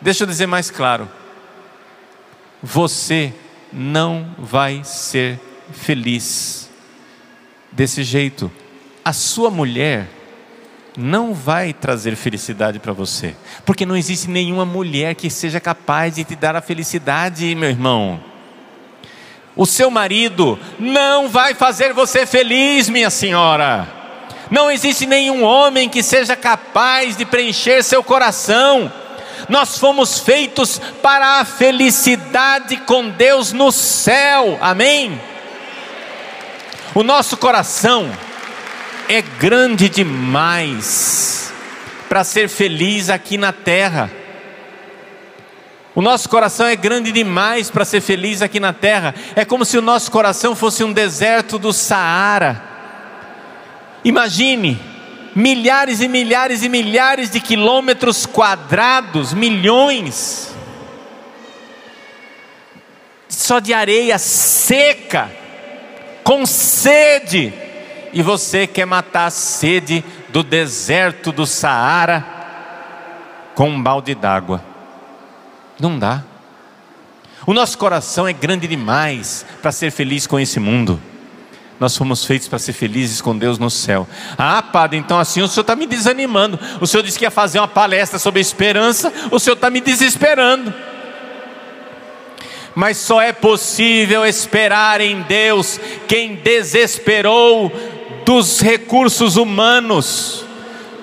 Deixa eu dizer mais claro: você não vai ser feliz desse jeito. A sua mulher não vai trazer felicidade para você, porque não existe nenhuma mulher que seja capaz de te dar a felicidade, meu irmão. O seu marido não vai fazer você feliz, minha senhora. Não existe nenhum homem que seja capaz de preencher seu coração. Nós fomos feitos para a felicidade com Deus no céu, amém? O nosso coração é grande demais para ser feliz aqui na terra. O nosso coração é grande demais para ser feliz aqui na terra. É como se o nosso coração fosse um deserto do Saara. Imagine milhares e milhares e milhares de quilômetros quadrados, milhões, só de areia seca, com sede e você quer matar a sede do deserto do Saara com um balde d'água. Não dá. O nosso coração é grande demais para ser feliz com esse mundo. Nós fomos feitos para ser felizes com Deus no céu. Ah, padre, então assim o senhor está me desanimando. O senhor disse que ia fazer uma palestra sobre esperança, o senhor está me desesperando. Mas só é possível esperar em Deus quem desesperou dos recursos humanos.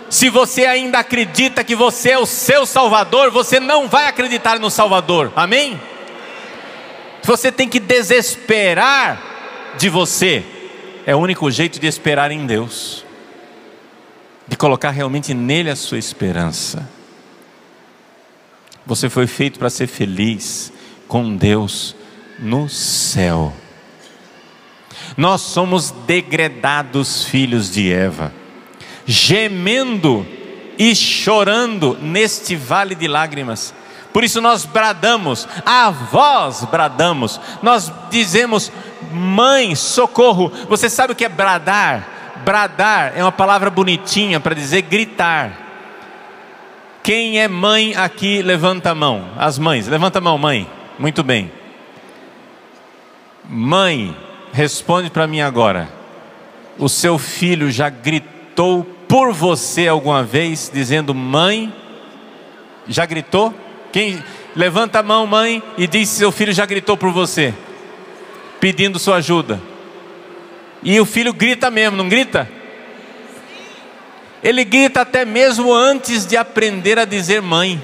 Se você ainda acredita que você é o seu Salvador, você não vai acreditar no Salvador, amém? Você tem que desesperar de você, é o único jeito de esperar em Deus, de colocar realmente nele a sua esperança. Você foi feito para ser feliz com Deus no céu. Nós somos degredados filhos de Eva, gemendo e chorando neste vale de lágrimas. Por isso nós bradamos, a voz bradamos, nós dizemos, mãe, socorro. Você sabe o que é bradar? Bradar é uma palavra bonitinha para dizer gritar. Quem é mãe aqui, levanta a mão. As mães, levanta a mão, mãe. Muito bem. Mãe, responde para mim agora. O seu filho já gritou por você alguma vez, dizendo mãe? Já gritou? Quem levanta a mão, mãe, e diz se seu filho já gritou por você, pedindo sua ajuda. E o filho grita mesmo, não grita? Ele grita até mesmo antes de aprender a dizer mãe.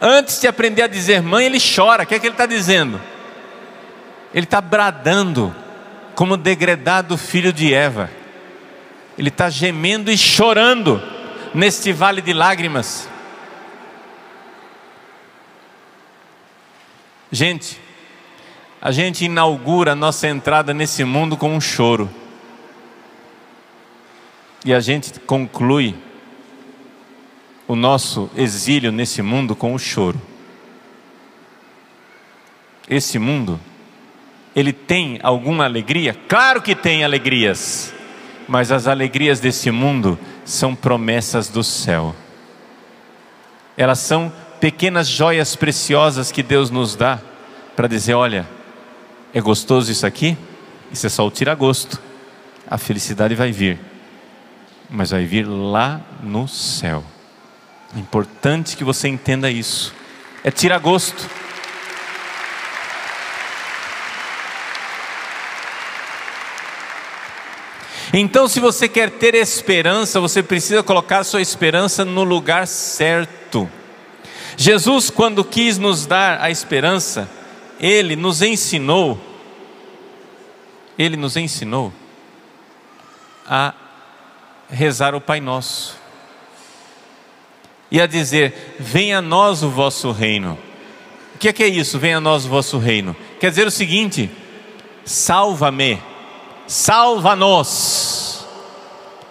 Antes de aprender a dizer mãe, ele chora. O que é que ele está dizendo? Ele está bradando como degradado filho de Eva. Ele está gemendo e chorando neste vale de lágrimas. Gente, a gente inaugura a nossa entrada nesse mundo com um choro. E a gente conclui o nosso exílio nesse mundo com o choro. Esse mundo, ele tem alguma alegria? Claro que tem alegrias, mas as alegrias desse mundo são promessas do céu. Elas são pequenas joias preciosas que Deus nos dá para dizer: olha, é gostoso isso aqui? Isso é só o tira-gosto. A felicidade vai vir, mas vai vir lá no céu. É importante que você entenda isso. É tira-gosto. Então, se você quer ter esperança, você precisa colocar sua esperança no lugar certo. Jesus, quando quis nos dar a esperança, ele nos ensinou, ele nos ensinou a rezar o Pai Nosso e a dizer: Venha a nós o vosso reino. O que é, que é isso? Venha a nós o vosso reino. Quer dizer o seguinte: salva-me, salva-nos,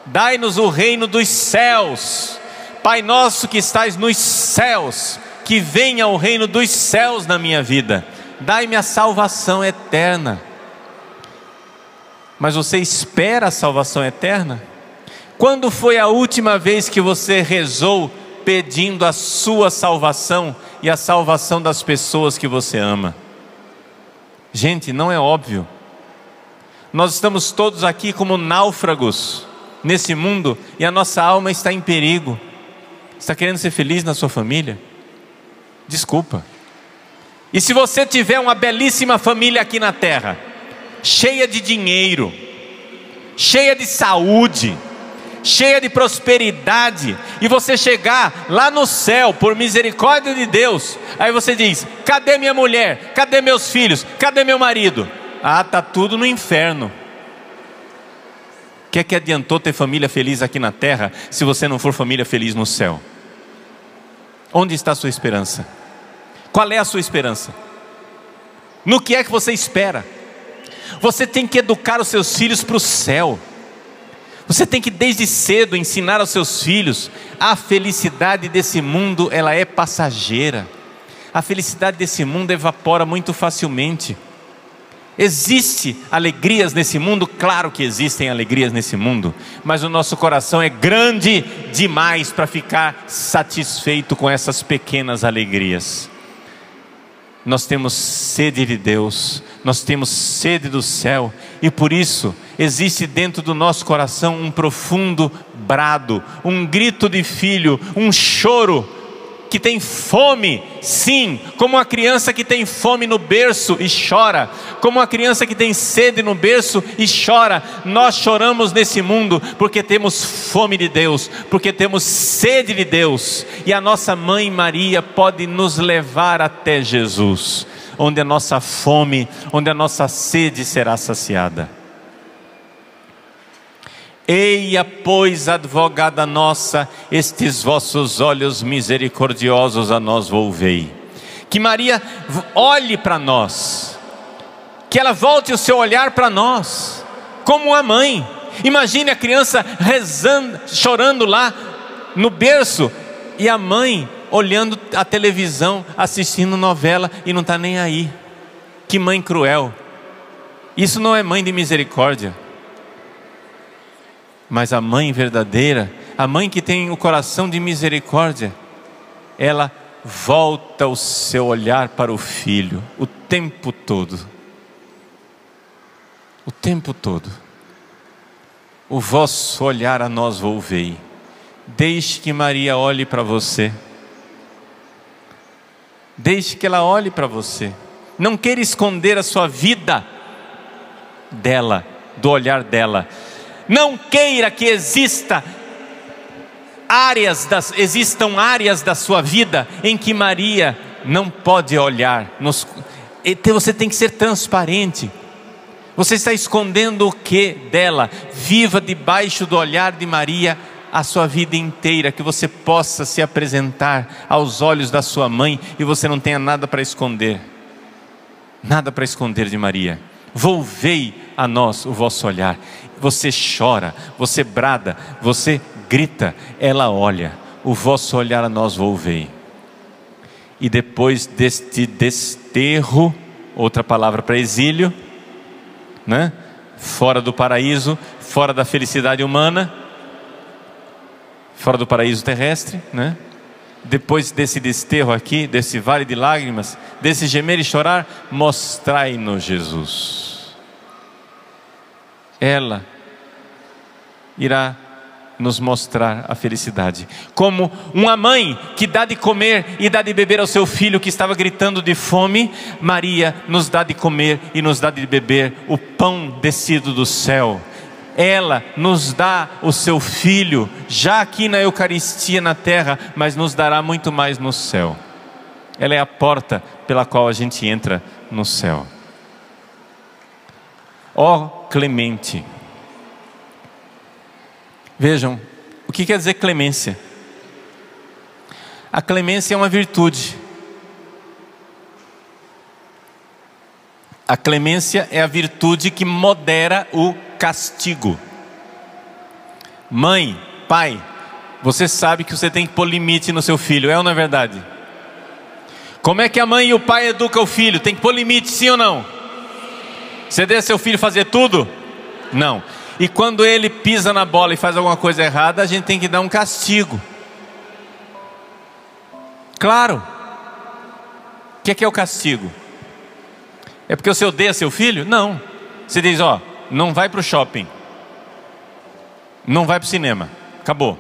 dai-nos o reino dos céus Pai nosso que estais nos céus, que venha o reino dos céus na minha vida, dai-me a salvação eterna. Mas você espera a salvação eterna? Quando foi a última vez que você rezou pedindo a sua salvação e a salvação das pessoas que você ama? Gente, não é óbvio. Nós estamos todos aqui como náufragos nesse mundo e a nossa alma está em perigo. Está querendo ser feliz na sua família? Desculpa. E se você tiver uma belíssima família aqui na terra, cheia de dinheiro, cheia de saúde, cheia de prosperidade, e você chegar lá no céu por misericórdia de Deus, aí você diz: cadê minha mulher? Cadê meus filhos? Cadê meu marido? Ah, tá tudo no inferno. O que é que adiantou ter família feliz aqui na terra se você não for família feliz no céu? Onde está a sua esperança? Qual é a sua esperança? No que é que você espera? Você tem que educar os seus filhos para o céu. Você tem que desde cedo ensinar aos seus filhos a felicidade desse mundo, ela é passageira. A felicidade desse mundo evapora muito facilmente. Existe alegrias nesse mundo? Claro que existem alegrias nesse mundo, mas o nosso coração é grande demais para ficar satisfeito com essas pequenas alegrias. Nós temos sede de Deus, nós temos sede do céu, e por isso existe dentro do nosso coração um profundo brado, um grito de filho, um choro que tem fome, sim, como uma criança que tem fome no berço e chora, como uma criança que tem sede no berço e chora. Nós choramos nesse mundo porque temos fome de Deus, porque temos sede de Deus, e a nossa mãe Maria pode nos levar até Jesus, onde a nossa fome, onde a nossa sede será saciada. Eia, pois, advogada nossa, estes vossos olhos misericordiosos a nós volvei. Que Maria olhe para nós, que ela volte o seu olhar para nós, como a mãe. Imagine a criança rezando, chorando lá, no berço e a mãe olhando a televisão, assistindo novela e não está nem aí. Que mãe cruel. Isso não é mãe de misericórdia. Mas a mãe verdadeira, a mãe que tem o coração de misericórdia, ela volta o seu olhar para o filho o tempo todo. O tempo todo. O vosso olhar a nós volvei. Deixe que Maria olhe para você. Deixe que ela olhe para você. Não queira esconder a sua vida dela, do olhar dela. Não queira que exista áreas das, existam áreas da sua vida em que Maria não pode olhar. Nos, você tem que ser transparente. Você está escondendo o que dela? Viva debaixo do olhar de Maria a sua vida inteira, que você possa se apresentar aos olhos da sua mãe e você não tenha nada para esconder. Nada para esconder de Maria. Volvei a nós o vosso olhar. Você chora, você brada, você grita, ela olha. O vosso olhar a nós volvei. E depois deste desterro, outra palavra para exílio, né? Fora do paraíso, fora da felicidade humana, fora do paraíso terrestre, né? Depois desse desterro aqui, desse vale de lágrimas, desse gemer e chorar, mostrai-nos Jesus. Ela irá nos mostrar a felicidade. Como uma mãe que dá de comer e dá de beber ao seu filho que estava gritando de fome, Maria nos dá de comer e nos dá de beber o pão descido do céu. Ela nos dá o seu filho, já aqui na Eucaristia na terra, mas nos dará muito mais no céu. Ela é a porta pela qual a gente entra no céu. Ó oh, clemente, Vejam, o que quer dizer clemência? A clemência é uma virtude. A clemência é a virtude que modera o castigo. Mãe, pai, você sabe que você tem que pôr limite no seu filho, é ou não é verdade? Como é que a mãe e o pai educam o filho? Tem que pôr limite, sim ou não? Você deixa seu filho fazer tudo? Não. E quando ele pisa na bola e faz alguma coisa errada, a gente tem que dar um castigo. Claro. O que é, que é o castigo? É porque você odeia seu filho? Não. Você diz, ó, não vai para o shopping. Não vai para o cinema. Acabou.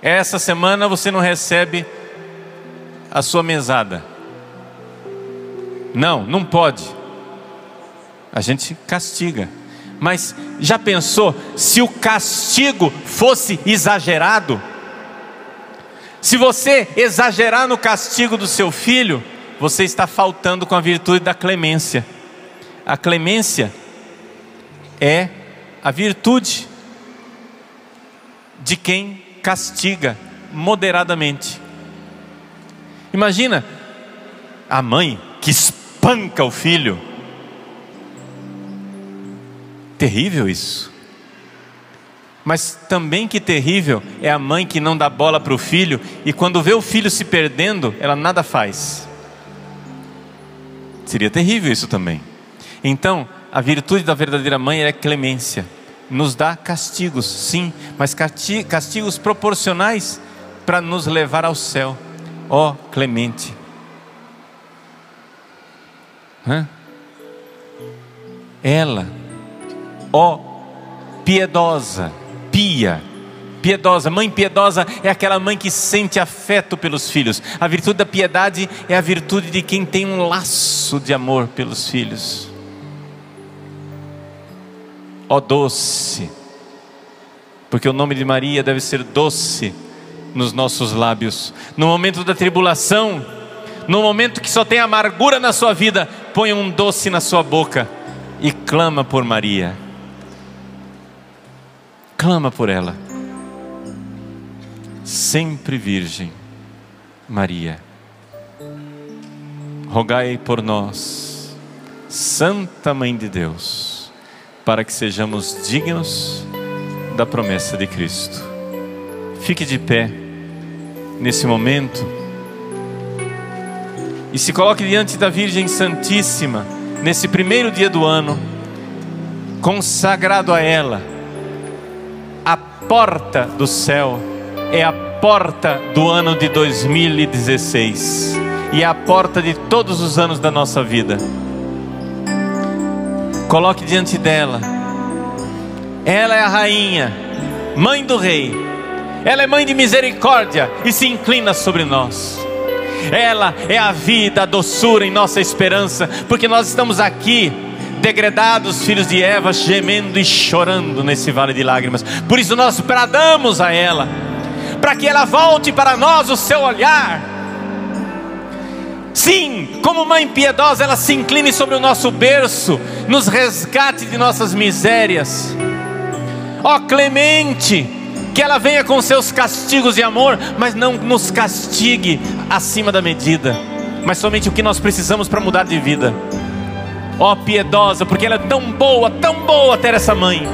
Essa semana você não recebe a sua mesada. Não, não pode. A gente castiga. Mas já pensou se o castigo fosse exagerado? Se você exagerar no castigo do seu filho, você está faltando com a virtude da clemência. A clemência é a virtude de quem castiga moderadamente. Imagina a mãe que espanca o filho terrível isso. Mas também que terrível é a mãe que não dá bola para o filho e quando vê o filho se perdendo, ela nada faz. Seria terrível isso também. Então, a virtude da verdadeira mãe é clemência. Nos dá castigos, sim, mas castigos proporcionais para nos levar ao céu. Ó oh, clemente. Hã? Ela ó piedosa, pia, piedosa. Mãe piedosa é aquela mãe que sente afeto pelos filhos. A virtude da piedade é a virtude de quem tem um laço de amor pelos filhos. Ó doce, porque o nome de Maria deve ser doce nos nossos lábios. No momento da tribulação, no momento que só tem amargura na sua vida, põe um doce na sua boca e clama por Maria clama por ela. Sempre Virgem Maria, rogai por nós, Santa Mãe de Deus, para que sejamos dignos da promessa de Cristo. Fique de pé. nesse momento e se coloque diante da Virgem Santíssima nesse primeiro dia do ano, consagrado a ela. Porta do céu é a porta do ano de 2016 e é a porta de todos os anos da nossa vida. Coloque diante dela. Ela é a rainha, mãe do rei. Ela é mãe de misericórdia e se inclina sobre nós. Ela é a vida, a doçura em nossa esperança, porque nós estamos aqui degredados, filhos de Eva, gemendo e chorando nesse vale de lágrimas. Por isso nós bradamos a ela, para que ela volte para nós o seu olhar. Sim, como mãe piedosa, ela se incline sobre o nosso berço, nos resgate de nossas misérias. Ó clemente, que ela venha com seus castigos de amor, mas não nos castigue acima da medida, mas somente o que nós precisamos para mudar de vida. Ó piedosa, porque ela é tão boa, tão boa ter essa mãe.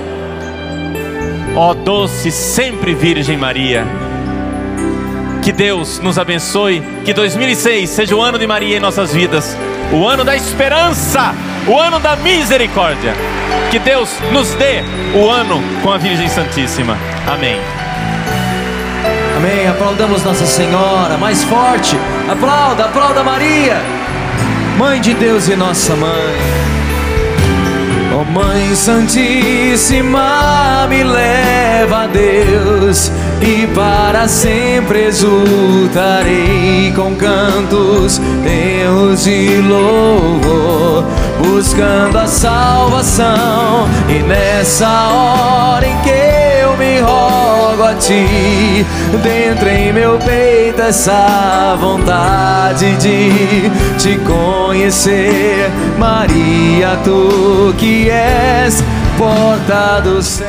Ó doce, sempre Virgem Maria. Que Deus nos abençoe, que 2006 seja o ano de Maria em nossas vidas, o ano da esperança, o ano da misericórdia. Que Deus nos dê o ano com a Virgem Santíssima. Amém. Amém. Aplaudamos Nossa Senhora mais forte. Aplauda, aplauda Maria, Mãe de Deus e nossa mãe. Ó oh, Mãe Santíssima, me leva a Deus e para sempre exultarei com cantos, terros de louvor, buscando a salvação. E nessa hora em que me rogo a ti, dentro em meu peito essa vontade de te conhecer, Maria, tu que és porta do céu.